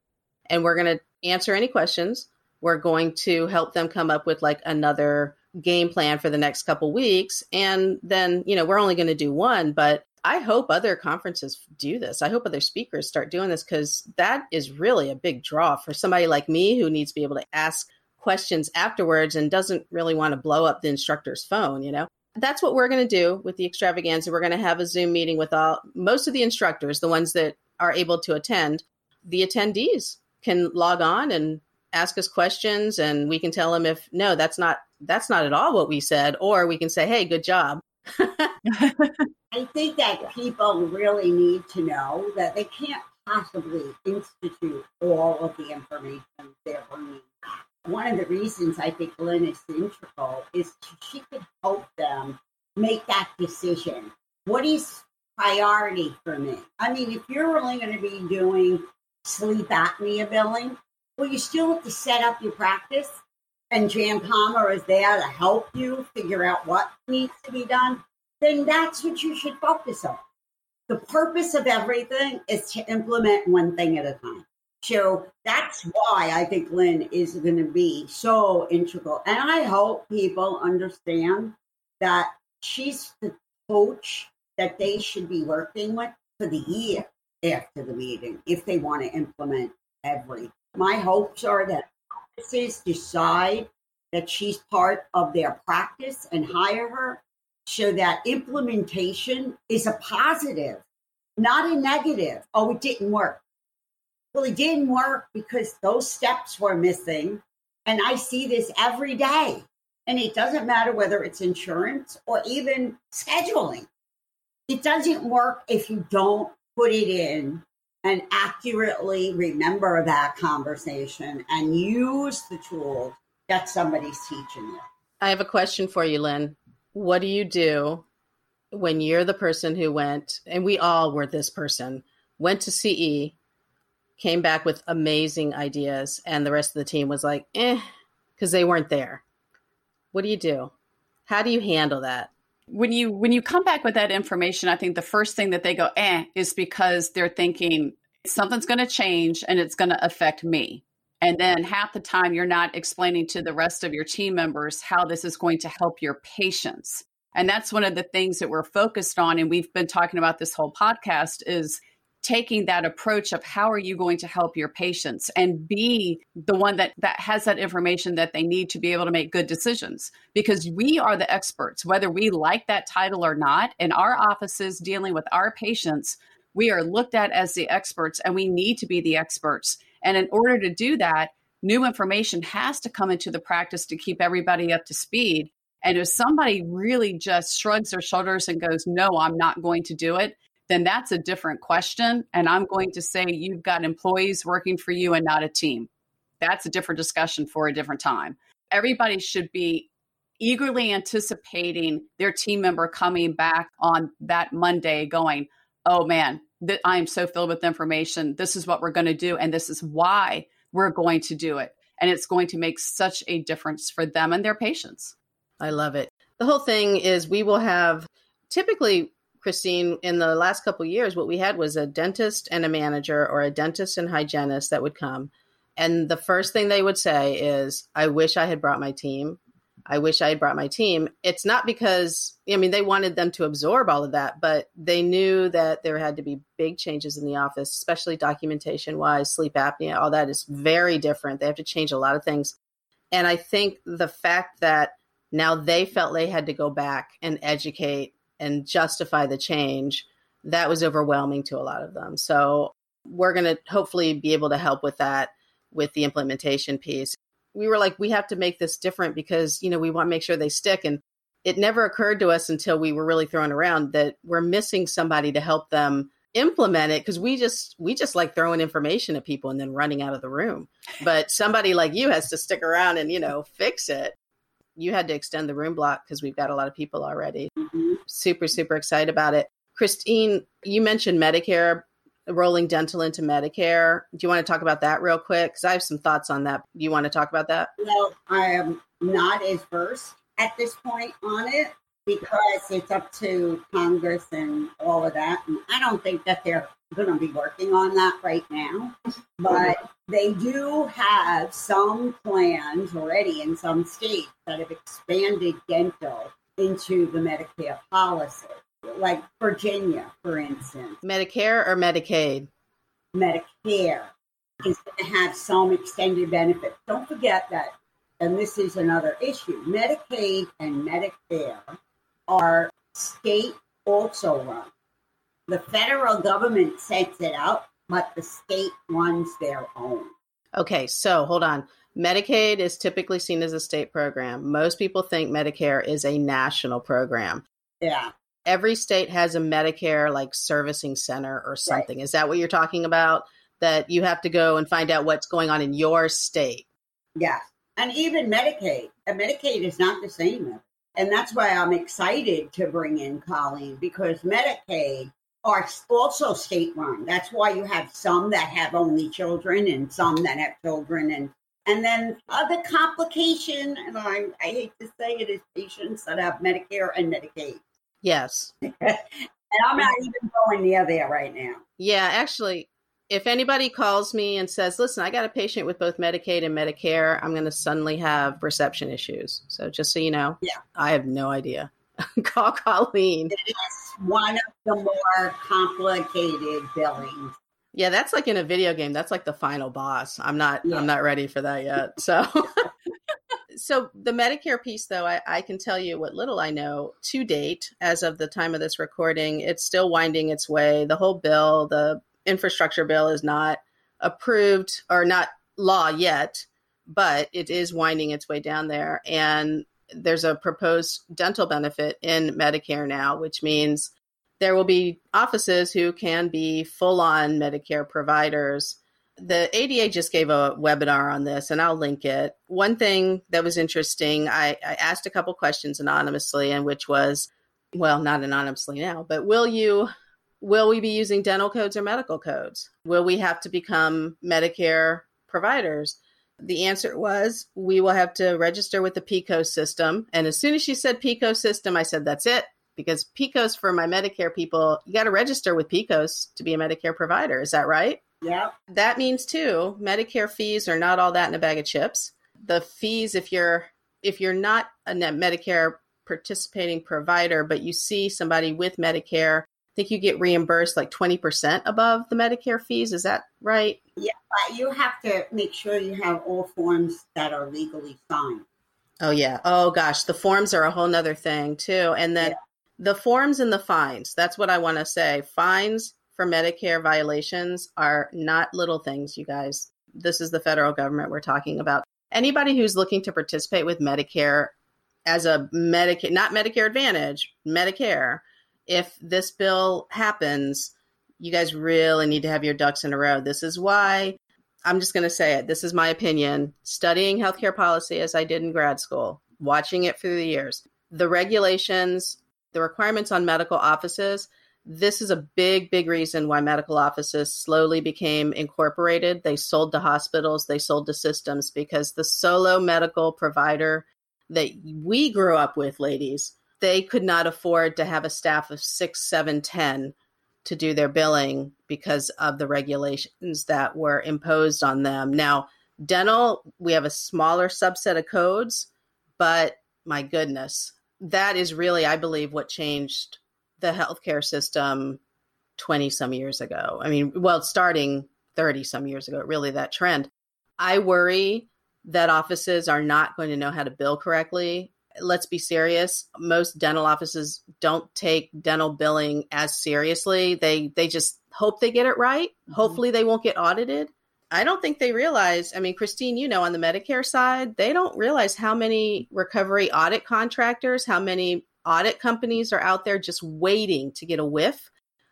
and we're going to answer any questions. We're going to help them come up with like another game plan for the next couple weeks. And then, you know, we're only going to do one, but I hope other conferences do this. I hope other speakers start doing this because that is really a big draw for somebody like me who needs to be able to ask questions afterwards and doesn't really want to blow up the instructor's phone, you know? That's what we're going to do with the extravaganza. We're going to have a Zoom meeting with all most of the instructors, the ones that are able to attend. The attendees can log on and ask us questions and we can tell them if no, that's not that's not at all what we said, or we can say, hey, good job. (laughs) I think that people really need to know that they can't possibly institute all of the information they're bringing. One of the reasons I think Lynn is integral is she could help them make that decision. What is priority for me? I mean, if you're only going to be doing sleep apnea billing, well, you still have to set up your practice, and Jan Palmer is there to help you figure out what needs to be done. Then that's what you should focus on. The purpose of everything is to implement one thing at a time. So that's why I think Lynn is going to be so integral. And I hope people understand that she's the coach that they should be working with for the year after the meeting if they want to implement every. My hopes are that offices decide that she's part of their practice and hire her so that implementation is a positive, not a negative. Oh, it didn't work. Well, it didn't work because those steps were missing. And I see this every day. And it doesn't matter whether it's insurance or even scheduling. It doesn't work if you don't put it in and accurately remember that conversation and use the tools that somebody's teaching you. I have a question for you, Lynn. What do you do when you're the person who went, and we all were this person, went to CE, came back with amazing ideas, and the rest of the team was like, eh, because they weren't there? What do you do? How do you handle that? when you when you come back with that information, I think the first thing that they go eh is because they're thinking something's going to change and it's going to affect me. And then half the time you're not explaining to the rest of your team members how this is going to help your patients. And that's one of the things that we're focused on and we've been talking about this whole podcast is taking that approach of how are you going to help your patients and be the one that that has that information that they need to be able to make good decisions. Because we are the experts whether we like that title or not in our offices dealing with our patients we are looked at as the experts and we need to be the experts. And in order to do that new information has to come into the practice to keep everybody up to speed. And if somebody really just shrugs their shoulders and goes no i'm not going to do it then that's a different question. And I'm going to say you've got employees working for you and not a team. That's a different discussion for a different time. Everybody should be eagerly anticipating their team member coming back on that Monday going, oh man, th- I am so filled with information. This is what we're going to do. And this is why we're going to do it. And it's going to make such a difference for them and their patients. I love it. The whole thing is we will have typically Christine, in the last couple years, what we had was a dentist and a manager, or a dentist and hygienist that would come. And the first thing they would say is, I wish I had brought my team. I wish I had brought my team. It's not because, I mean, they wanted them to absorb all of that, but they knew that there had to be big changes in the office, especially documentation wise, sleep apnea, all that is very different. They have to change a lot of things. And I think the fact that now they felt they had to go back and educate and justify the change, that was overwhelming to a lot of them. So we're going to hopefully be able to help with that with the implementation piece. We were like, we have to make this different because, you know, we want to make sure they stick. And it never occurred to us until we were really throwing around that we're missing somebody to help them implement it because we just we just like throwing information at people and then running out of the room but somebody like you has to stick around and you know fix it you had to extend the room block because we've got a lot of people already. Super, super excited about it. Christine, you mentioned Medicare, rolling dental into Medicare. Do you want to talk about that real quick? Because I have some thoughts on that. Do you want to talk about that? Well, I am not as versed at this point on it because it's up to Congress and all of that. And I don't think that they're going to be working on that right now. But they do have some plans already in some states that have expanded dental into the Medicare policy, like Virginia, for instance. Medicare or Medicaid? Medicare is going to have some extended benefits. Don't forget that, and this is another issue Medicaid and Medicare are state also run. The federal government sets it up, but the state runs their own. Okay, so hold on. Medicaid is typically seen as a state program. Most people think Medicare is a national program. Yeah. Every state has a Medicare like servicing center or something. Right. Is that what you're talking about? That you have to go and find out what's going on in your state. Yeah. And even Medicaid. And Medicaid is not the same. And that's why I'm excited to bring in Colleen because Medicaid are also state run. That's why you have some that have only children and some that have children and and then other complication, and I, I hate to say it, is patients that have Medicare and Medicaid. Yes. (laughs) and I'm not even going near there right now. Yeah, actually, if anybody calls me and says, listen, I got a patient with both Medicaid and Medicare, I'm going to suddenly have reception issues. So just so you know, yeah, I have no idea. (laughs) Call Colleen. It is one of the more complicated billings yeah, that's like in a video game. That's like the final boss. I'm not yeah. I'm not ready for that yet. So (laughs) so the Medicare piece though, I, I can tell you what little I know to date, as of the time of this recording, it's still winding its way. The whole bill, the infrastructure bill is not approved or not law yet, but it is winding its way down there. And there's a proposed dental benefit in Medicare now, which means there will be offices who can be full on Medicare providers. The ADA just gave a webinar on this, and I'll link it. One thing that was interesting, I, I asked a couple questions anonymously, and which was, well, not anonymously now, but will you will we be using dental codes or medical codes? Will we have to become Medicare providers? The answer was we will have to register with the PECOS system. And as soon as she said PECOS system, I said, that's it because PECOS for my Medicare people, you got to register with PECOS to be a Medicare provider. Is that right? Yeah. That means too, Medicare fees are not all that in a bag of chips. The fees, if you're if you're not a Medicare participating provider, but you see somebody with Medicare, I think you get reimbursed like 20% above the Medicare fees. Is that right? Yeah, but you have to make sure you have all forms that are legally signed. Oh yeah. Oh gosh, the forms are a whole nother thing too. And then yeah the forms and the fines. That's what i want to say. Fines for medicare violations are not little things you guys. This is the federal government we're talking about. Anybody who's looking to participate with medicare as a medicare not medicare advantage medicare if this bill happens you guys really need to have your ducks in a row. This is why i'm just going to say it this is my opinion studying healthcare policy as i did in grad school watching it through the years. The regulations the requirements on medical offices, this is a big, big reason why medical offices slowly became incorporated. They sold to hospitals, they sold to systems because the solo medical provider that we grew up with, ladies, they could not afford to have a staff of six, seven, ten to do their billing because of the regulations that were imposed on them. Now, dental, we have a smaller subset of codes, but my goodness, that is really, I believe, what changed the healthcare system 20 some years ago. I mean, well, starting 30 some years ago, really that trend. I worry that offices are not going to know how to bill correctly. Let's be serious. Most dental offices don't take dental billing as seriously. They they just hope they get it right. Mm-hmm. Hopefully they won't get audited. I don't think they realize. I mean, Christine, you know, on the Medicare side, they don't realize how many recovery audit contractors, how many audit companies are out there just waiting to get a whiff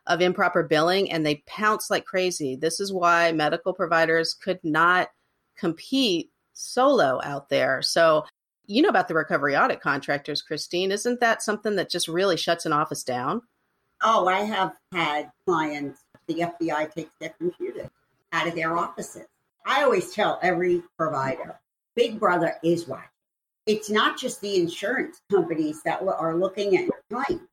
of improper billing and they pounce like crazy. This is why medical providers could not compete solo out there. So, you know about the recovery audit contractors, Christine. Isn't that something that just really shuts an office down? Oh, I have had clients, the FBI takes their computer out of their offices. I always tell every provider Big Brother is watching. It's not just the insurance companies that are looking at your claims.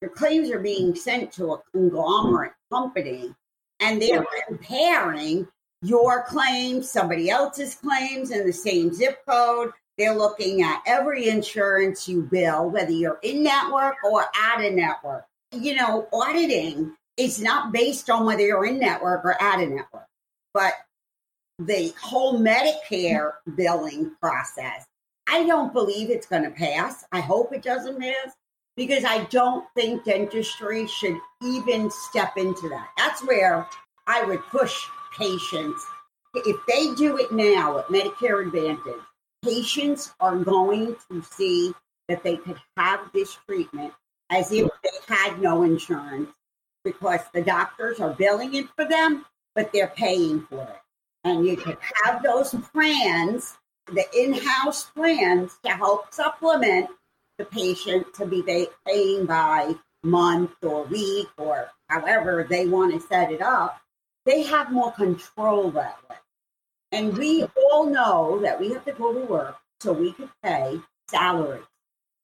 Your claims are being sent to a conglomerate company and they're comparing your claims, somebody else's claims in the same zip code. They're looking at every insurance you bill, whether you're in network or out of network. You know, auditing is not based on whether you're in network or out of network. But the whole Medicare billing process, I don't believe it's going to pass. I hope it doesn't pass because I don't think dentistry should even step into that. That's where I would push patients. if they do it now at Medicare Advantage, patients are going to see that they could have this treatment as if they had no insurance because the doctors are billing it for them, but they're paying for it. And you can have those plans, the in house plans, to help supplement the patient to be paying by month or week or however they want to set it up. They have more control that way. And we all know that we have to go to work so we could pay salaries.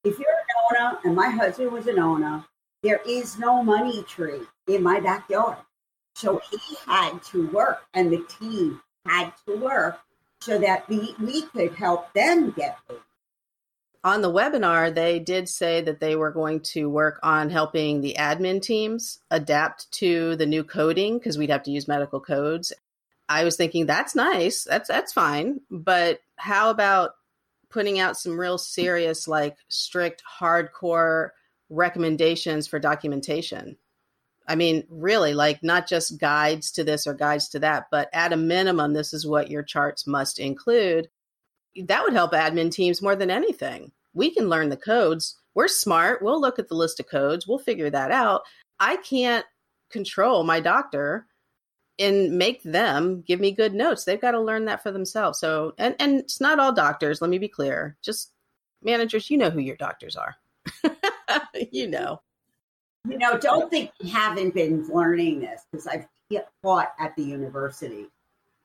If you're an owner, and my husband was an owner, there is no money tree in my backyard. So he had to work, and the team had to work so that we, we could help them get paid. On the webinar, they did say that they were going to work on helping the admin teams adapt to the new coding because we'd have to use medical codes. I was thinking that's nice, that's that's fine, but how about putting out some real serious, like strict, hardcore recommendations for documentation? I mean, really, like not just guides to this or guides to that, but at a minimum, this is what your charts must include. That would help admin teams more than anything. We can learn the codes. We're smart. We'll look at the list of codes. We'll figure that out. I can't control my doctor and make them give me good notes. They've got to learn that for themselves. So, and and it's not all doctors. Let me be clear. Just managers, you know who your doctors are. (laughs) you know. You know, don't think we haven't been learning this because I've taught at the university.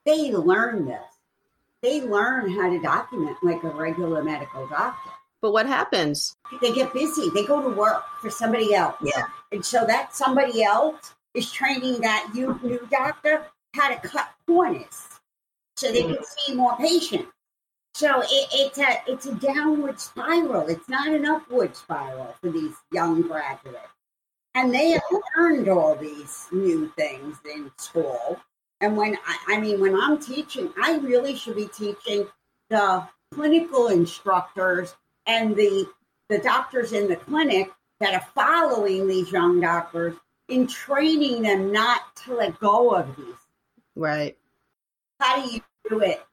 They learn this. They learn how to document like a regular medical doctor. But what happens? They get busy. They go to work for somebody else. Yeah. And so that somebody else is training that new, new doctor how to cut corners so they can mm. see more patients. So it, it's a it's a downward spiral. It's not an upward spiral for these young graduates. And they have learned all these new things in school. And when I, I mean, when I'm teaching, I really should be teaching the clinical instructors and the the doctors in the clinic that are following these young doctors in training them not to let go of these. Right. How do you do it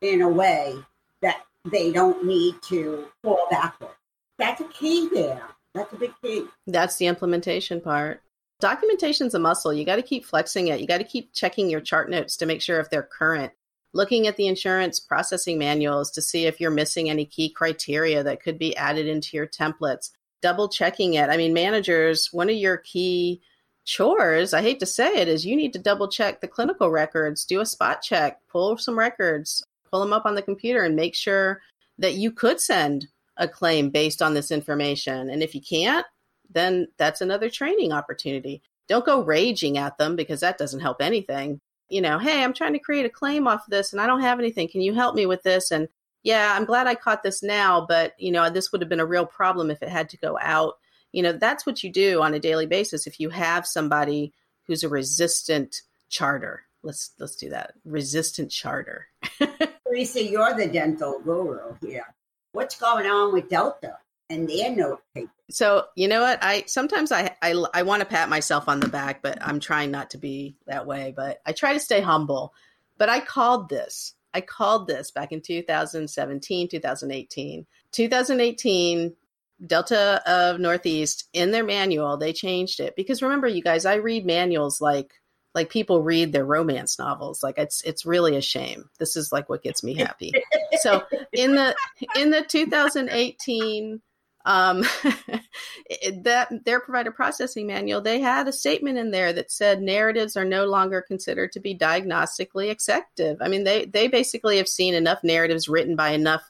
in a way that they don't need to fall backward? That's a key there. That's a big key. That's the implementation part. Documentation's a muscle. You got to keep flexing it. You got to keep checking your chart notes to make sure if they're current. Looking at the insurance processing manuals to see if you're missing any key criteria that could be added into your templates. Double checking it. I mean, managers, one of your key chores, I hate to say it, is you need to double check the clinical records, do a spot check, pull some records, pull them up on the computer, and make sure that you could send a claim based on this information. And if you can't, then that's another training opportunity. Don't go raging at them because that doesn't help anything. You know, hey, I'm trying to create a claim off of this and I don't have anything. Can you help me with this? And yeah, I'm glad I caught this now, but you know, this would have been a real problem if it had to go out you know that's what you do on a daily basis if you have somebody who's a resistant charter let's let's do that resistant charter (laughs) Teresa, you're the dental guru here what's going on with delta and their note paper so you know what? I sometimes i i, I want to pat myself on the back but i'm trying not to be that way but i try to stay humble. But i called this i called this back in 2017 2018 2018 Delta of Northeast in their manual, they changed it. Because remember, you guys, I read manuals like like people read their romance novels. Like it's it's really a shame. This is like what gets me (laughs) happy. so in the in the 2018 um (laughs) that their provider processing manual they had a statement in there that said narratives are no longer considered to be diagnostically effective i mean they they basically have seen enough narratives written by enough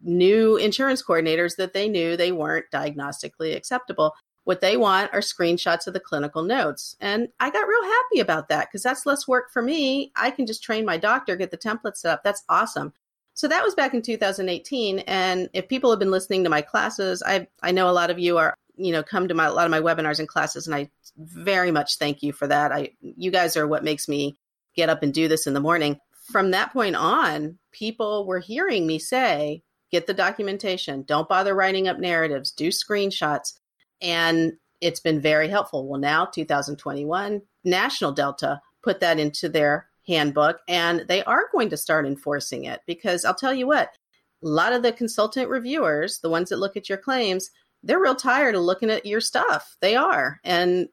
new insurance coordinators that they knew they weren't diagnostically acceptable. What they want are screenshots of the clinical notes. And I got real happy about that because that's less work for me. I can just train my doctor, get the template set up. That's awesome. So that was back in 2018. And if people have been listening to my classes, I, I know a lot of you are, you know, come to my, a lot of my webinars and classes. And I very much thank you for that. I, you guys are what makes me get up and do this in the morning. From that point on, people were hearing me say, get the documentation. Don't bother writing up narratives, do screenshots. And it's been very helpful. Well, now 2021, National Delta put that into their handbook and they are going to start enforcing it because I'll tell you what, a lot of the consultant reviewers, the ones that look at your claims, they're real tired of looking at your stuff. They are. And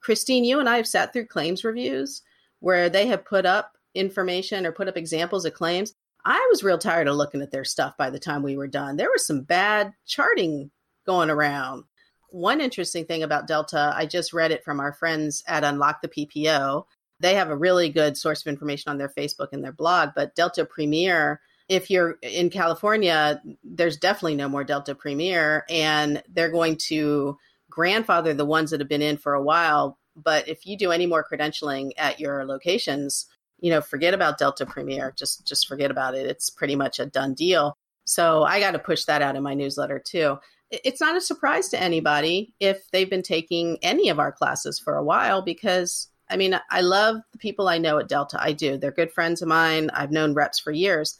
Christine, you and I have sat through claims reviews where they have put up information or put up examples of claims. I was real tired of looking at their stuff by the time we were done. There was some bad charting going around. One interesting thing about Delta, I just read it from our friends at Unlock the PPO. They have a really good source of information on their Facebook and their blog, but Delta Premier if you're in California, there's definitely no more Delta Premier, and they're going to grandfather the ones that have been in for a while. But if you do any more credentialing at your locations, you know, forget about Delta Premier. Just just forget about it. It's pretty much a done deal. So I got to push that out in my newsletter too. It's not a surprise to anybody if they've been taking any of our classes for a while because I mean, I love the people I know at Delta. I do. They're good friends of mine. I've known reps for years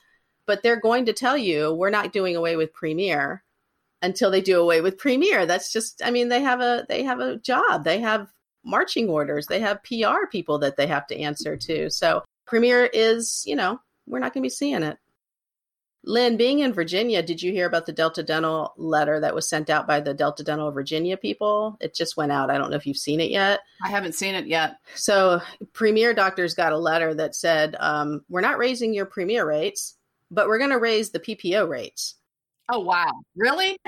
but they're going to tell you we're not doing away with Premier until they do away with Premier. That's just I mean they have a they have a job. They have marching orders. They have PR people that they have to answer to. So Premier is, you know, we're not going to be seeing it. Lynn, being in Virginia, did you hear about the Delta Dental letter that was sent out by the Delta Dental Virginia people? It just went out. I don't know if you've seen it yet. I haven't seen it yet. So, Premier doctors got a letter that said, um, We're not raising your Premier rates but we're going to raise the PPO rates. Oh, wow. Really?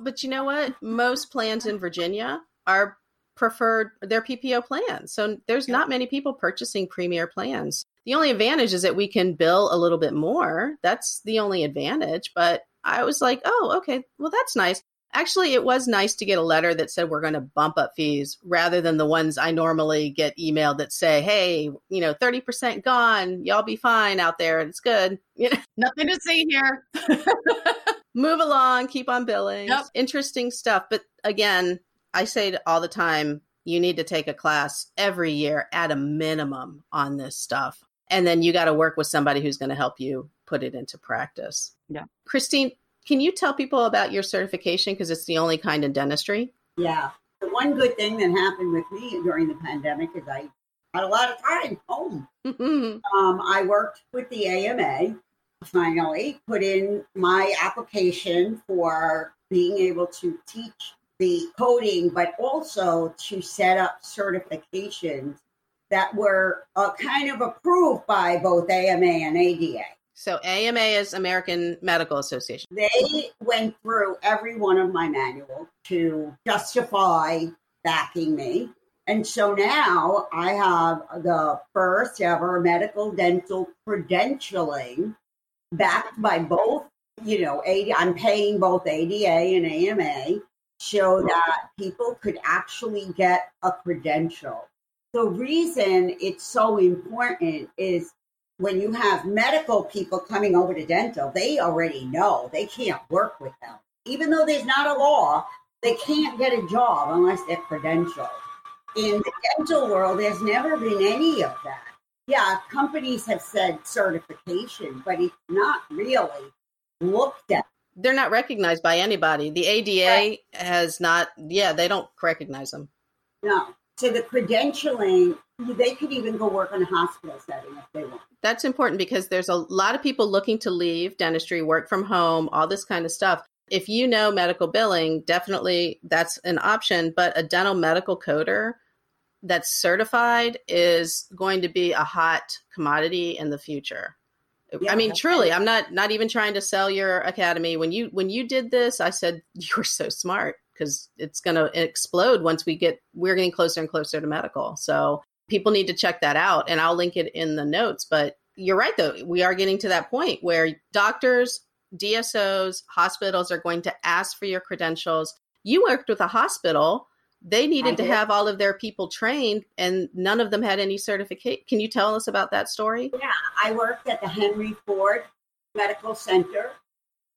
But you know what? Most plans in Virginia are preferred their PPO plans. So there's not many people purchasing premier plans. The only advantage is that we can bill a little bit more. That's the only advantage. But I was like, oh, okay, well, that's nice. Actually, it was nice to get a letter that said we're going to bump up fees rather than the ones I normally get emailed that say, "Hey, you know, 30% gone. Y'all be fine out there. It's good." (laughs) You know, nothing to see here. (laughs) Move along, keep on billing. Yep. Interesting stuff, but again, I say all the time, you need to take a class every year at a minimum on this stuff. And then you got to work with somebody who's going to help you put it into practice. Yeah. Christine, can you tell people about your certification because it's the only kind in dentistry? Yeah. The one good thing that happened with me during the pandemic is I had a lot of time home. (laughs) um, I worked with the AMA. Finally, put in my application for being able to teach the coding, but also to set up certifications that were uh, kind of approved by both AMA and ADA. So AMA is American Medical Association. They went through every one of my manuals to justify backing me. And so now I have the first ever medical dental credentialing backed by both, you know, AD, I'm paying both ADA and AMA so that people could actually get a credential. The reason it's so important is when you have medical people coming over to dental, they already know they can't work with them. Even though there's not a law, they can't get a job unless they're credentialed. In the dental world, there's never been any of that. Yeah, companies have said certification, but it's not really looked at. They're not recognized by anybody. The ADA right. has not, yeah, they don't recognize them. No. So the credentialing they could even go work in a hospital setting if they want. That's important because there's a lot of people looking to leave dentistry, work from home, all this kind of stuff. If you know medical billing, definitely that's an option, but a dental medical coder that's certified is going to be a hot commodity in the future. Yeah, I mean, truly, I'm not not even trying to sell your academy. When you when you did this, I said (laughs) you're so smart because it's going to explode once we get we're getting closer and closer to medical. So people need to check that out and I'll link it in the notes. But you're right, though. We are getting to that point where doctors, DSOs, hospitals are going to ask for your credentials. You worked with a hospital. They needed to have all of their people trained, and none of them had any certificate. Can you tell us about that story? Yeah, I worked at the Henry Ford Medical Center,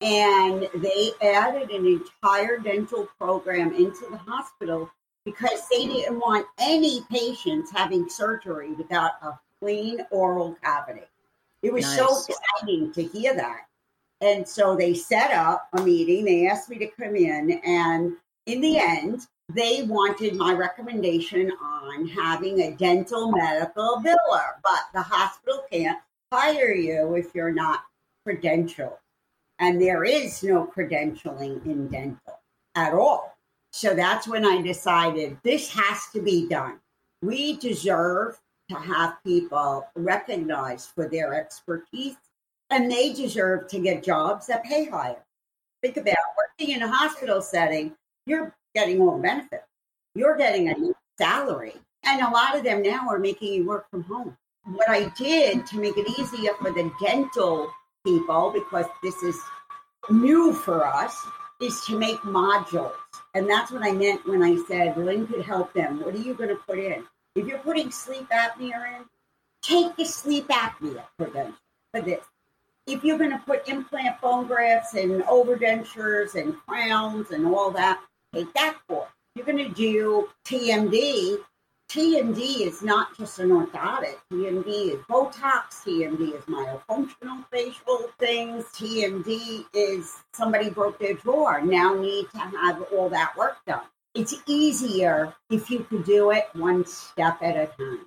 and they added an entire dental program into the hospital because they didn't want any patients having surgery without a clean oral cavity. It was nice. so exciting to hear that. And so they set up a meeting. They asked me to come in. And in the end, they wanted my recommendation on having a dental medical biller, but the hospital can't hire you if you're not credentialed. And there is no credentialing in dental at all. So that's when I decided this has to be done. We deserve to have people recognized for their expertise, and they deserve to get jobs that pay higher. Think about working in a hospital setting, you're getting all the benefits. You're getting a salary. And a lot of them now are making you work from home. What I did to make it easier for the dental people, because this is new for us, is to make modules. And that's what I meant when I said Lynn could help them. What are you going to put in? If you're putting sleep apnea in, take the sleep apnea prevention for this. If you're going to put implant bone grafts and overdentures and crowns and all that, take that course. You're going to do TMD. TMD is not just an orthotic. TMD is Botox. TMD is myofunctional facial things. TMD is somebody broke their jaw, now need to have all that work done. It's easier if you could do it one step at a time.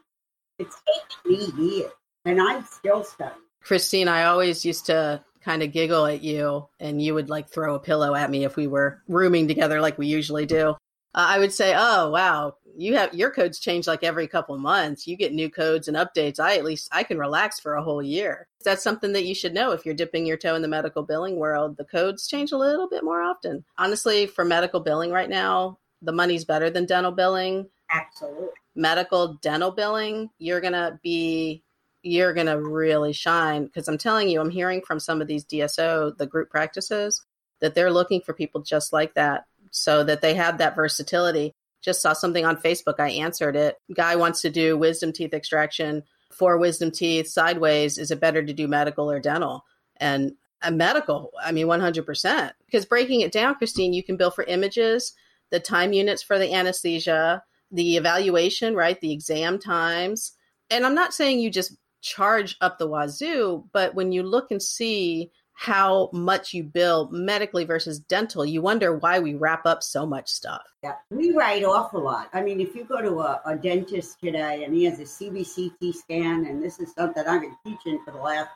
It's taken me years, and I'm still studying. Christine, I always used to kind of giggle at you, and you would like throw a pillow at me if we were rooming together like we usually do. Uh, I would say, "Oh, wow, you have your codes change like every couple months. You get new codes and updates. I at least I can relax for a whole year. That's something that you should know if you're dipping your toe in the medical billing world. The codes change a little bit more often. Honestly, for medical billing right now, the money's better than dental billing. Absolutely. Medical dental billing, you're going to be you're going to really shine because I'm telling you, I'm hearing from some of these DSO, the group practices, that they're looking for people just like that so that they have that versatility. Just saw something on Facebook. I answered it. Guy wants to do wisdom teeth extraction for wisdom teeth sideways. Is it better to do medical or dental? And a medical, I mean, 100%. Because breaking it down, Christine, you can bill for images, the time units for the anesthesia, the evaluation, right? The exam times. And I'm not saying you just charge up the wazoo, but when you look and see how much you bill medically versus dental, you wonder why we wrap up so much stuff. Yeah, we write off a lot. I mean, if you go to a, a dentist today and he has a CBCT scan, and this is something I've been teaching for the last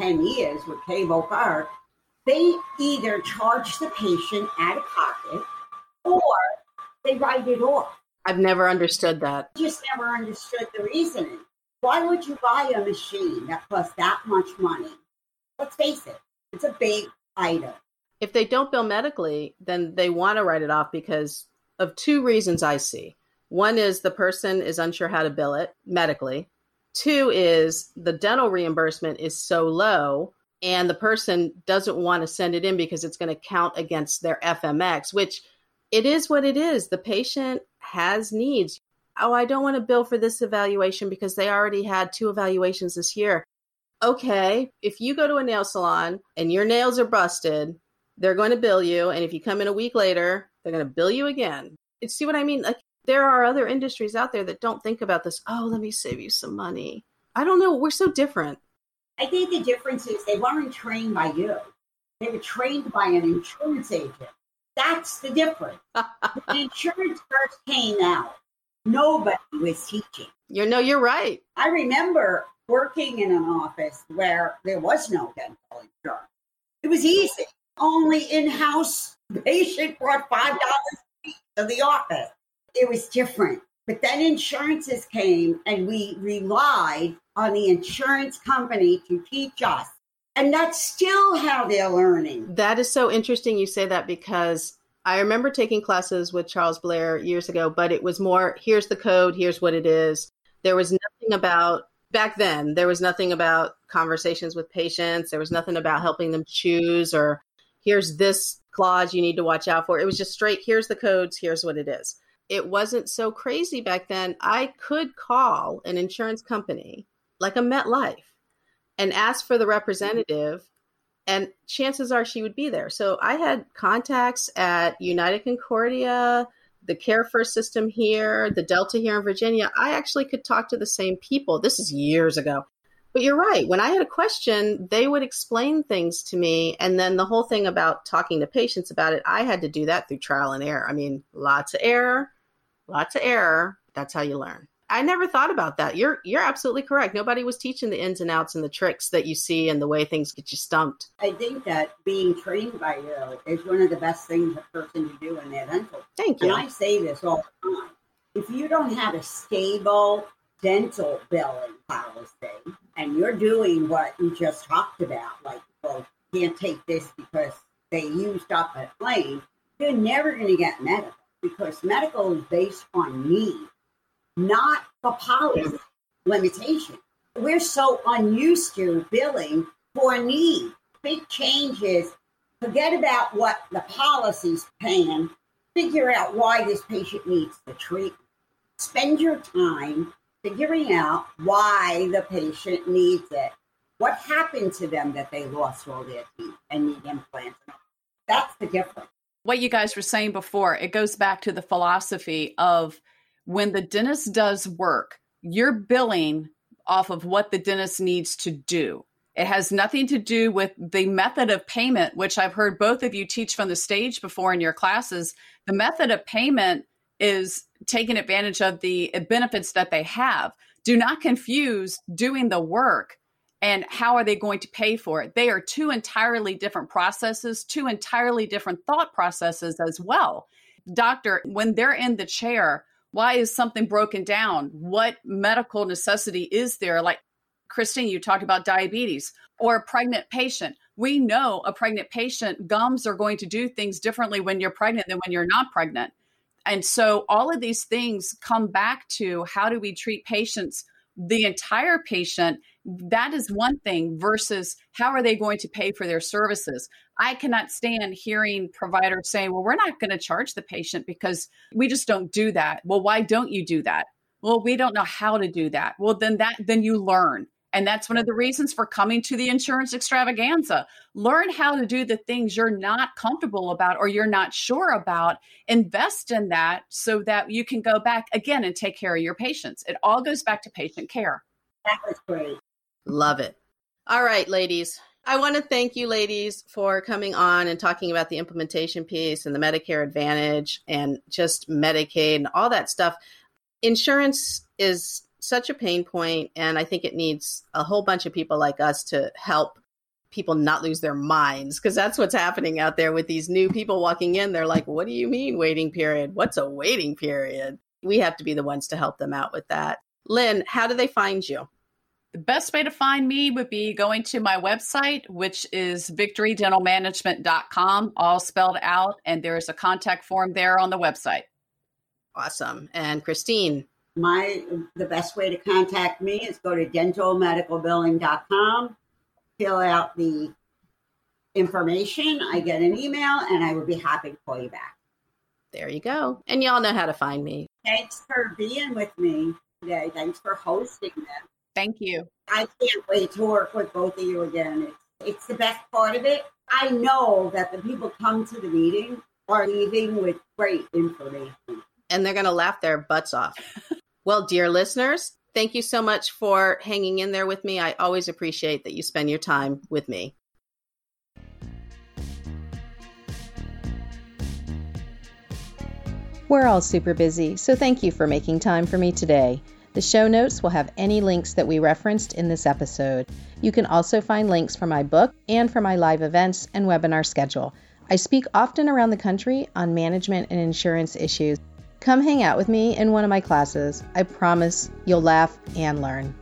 10 years with Cable Park, they either charge the patient out of pocket or they write it off. I've never understood that. Just never understood the reasoning. Why would you buy a machine that costs that much money? Let's face it, it's a big item. If they don't bill medically, then they want to write it off because of two reasons I see. One is the person is unsure how to bill it medically. Two is the dental reimbursement is so low and the person doesn't want to send it in because it's going to count against their FMX, which it is what it is. The patient has needs. Oh, I don't want to bill for this evaluation because they already had two evaluations this year. Okay, if you go to a nail salon and your nails are busted, they're going to bill you. And if you come in a week later, they're going to bill you again. See what I mean? Like, there are other industries out there that don't think about this. Oh, let me save you some money. I don't know. We're so different. I think the difference is they weren't trained by you, they were trained by an insurance agent. That's the difference. (laughs) when insurance first came out, nobody was teaching. You know, you're right. I remember working in an office where there was no dental insurance. It was easy. Only in-house patient brought five dollars to the office. It was different. But then insurances came and we relied on the insurance company to teach us and that's still how they're learning. That is so interesting you say that because I remember taking classes with Charles Blair years ago, but it was more here's the code, here's what it is. There was nothing about back then, there was nothing about conversations with patients, there was nothing about helping them choose or here's this clause you need to watch out for. It was just straight here's the codes, here's what it is. It wasn't so crazy back then. I could call an insurance company like a MetLife and ask for the representative and chances are she would be there so i had contacts at united concordia the care first system here the delta here in virginia i actually could talk to the same people this is years ago But you're right. When I had a question, they would explain things to me. And then the whole thing about talking to patients about it, I had to do that through trial and error. I mean, lots of error, lots of error. That's how you learn. I never thought about that. You're you're absolutely correct. Nobody was teaching the ins and outs and the tricks that you see and the way things get you stumped. I think that being trained by you is one of the best things a person can do in their dental. Thank you. And I say this all the time. If you don't have a stable dental billing policy and you're doing what you just talked about, like, well, can't take this because they used up a claim, you're never going to get medical because medical is based on need not the policy limitation. We're so unused to billing for need. Big changes. Forget about what the policy's paying. Figure out why this patient needs the treatment. Spend your time figuring out why the patient needs it. What happened to them that they lost all their teeth and need implants? That's the difference. What you guys were saying before, it goes back to the philosophy of when the dentist does work, you're billing off of what the dentist needs to do. It has nothing to do with the method of payment, which I've heard both of you teach from the stage before in your classes. The method of payment is taking advantage of the benefits that they have. Do not confuse doing the work and how are they going to pay for it. They are two entirely different processes, two entirely different thought processes as well. Doctor, when they're in the chair, why is something broken down? What medical necessity is there? Like Christine, you talked about diabetes or a pregnant patient. We know a pregnant patient, gums are going to do things differently when you're pregnant than when you're not pregnant. And so all of these things come back to how do we treat patients, the entire patient that is one thing versus how are they going to pay for their services i cannot stand hearing providers saying well we're not going to charge the patient because we just don't do that. Well why don't you do that? Well we don't know how to do that. Well then that then you learn. And that's one of the reasons for coming to the insurance extravaganza. Learn how to do the things you're not comfortable about or you're not sure about. Invest in that so that you can go back again and take care of your patients. It all goes back to patient care. That was great. Love it. All right, ladies. I want to thank you, ladies, for coming on and talking about the implementation piece and the Medicare Advantage and just Medicaid and all that stuff. Insurance is such a pain point, and I think it needs a whole bunch of people like us to help people not lose their minds because that's what's happening out there with these new people walking in. They're like, What do you mean, waiting period? What's a waiting period? We have to be the ones to help them out with that. Lynn, how do they find you? The best way to find me would be going to my website, which is victorydentalmanagement.com, all spelled out. And there's a contact form there on the website. Awesome. And Christine? My the best way to contact me is go to dentalmedicalbilling.com, fill out the information. I get an email and I would be happy to call you back. There you go. And y'all know how to find me. Thanks for being with me today. Thanks for hosting this. Thank you. I can't wait to work with both of you again. It's, it's the best part of it. I know that the people come to the meeting are leaving with great information. And they're going to laugh their butts off. well, dear listeners, thank you so much for hanging in there with me. I always appreciate that you spend your time with me. We're all super busy, so thank you for making time for me today. The show notes will have any links that we referenced in this episode. You can also find links for my book and for my live events and webinar schedule. I speak often around the country on management and insurance issues. Come hang out with me in one of my classes. I promise you'll laugh and learn.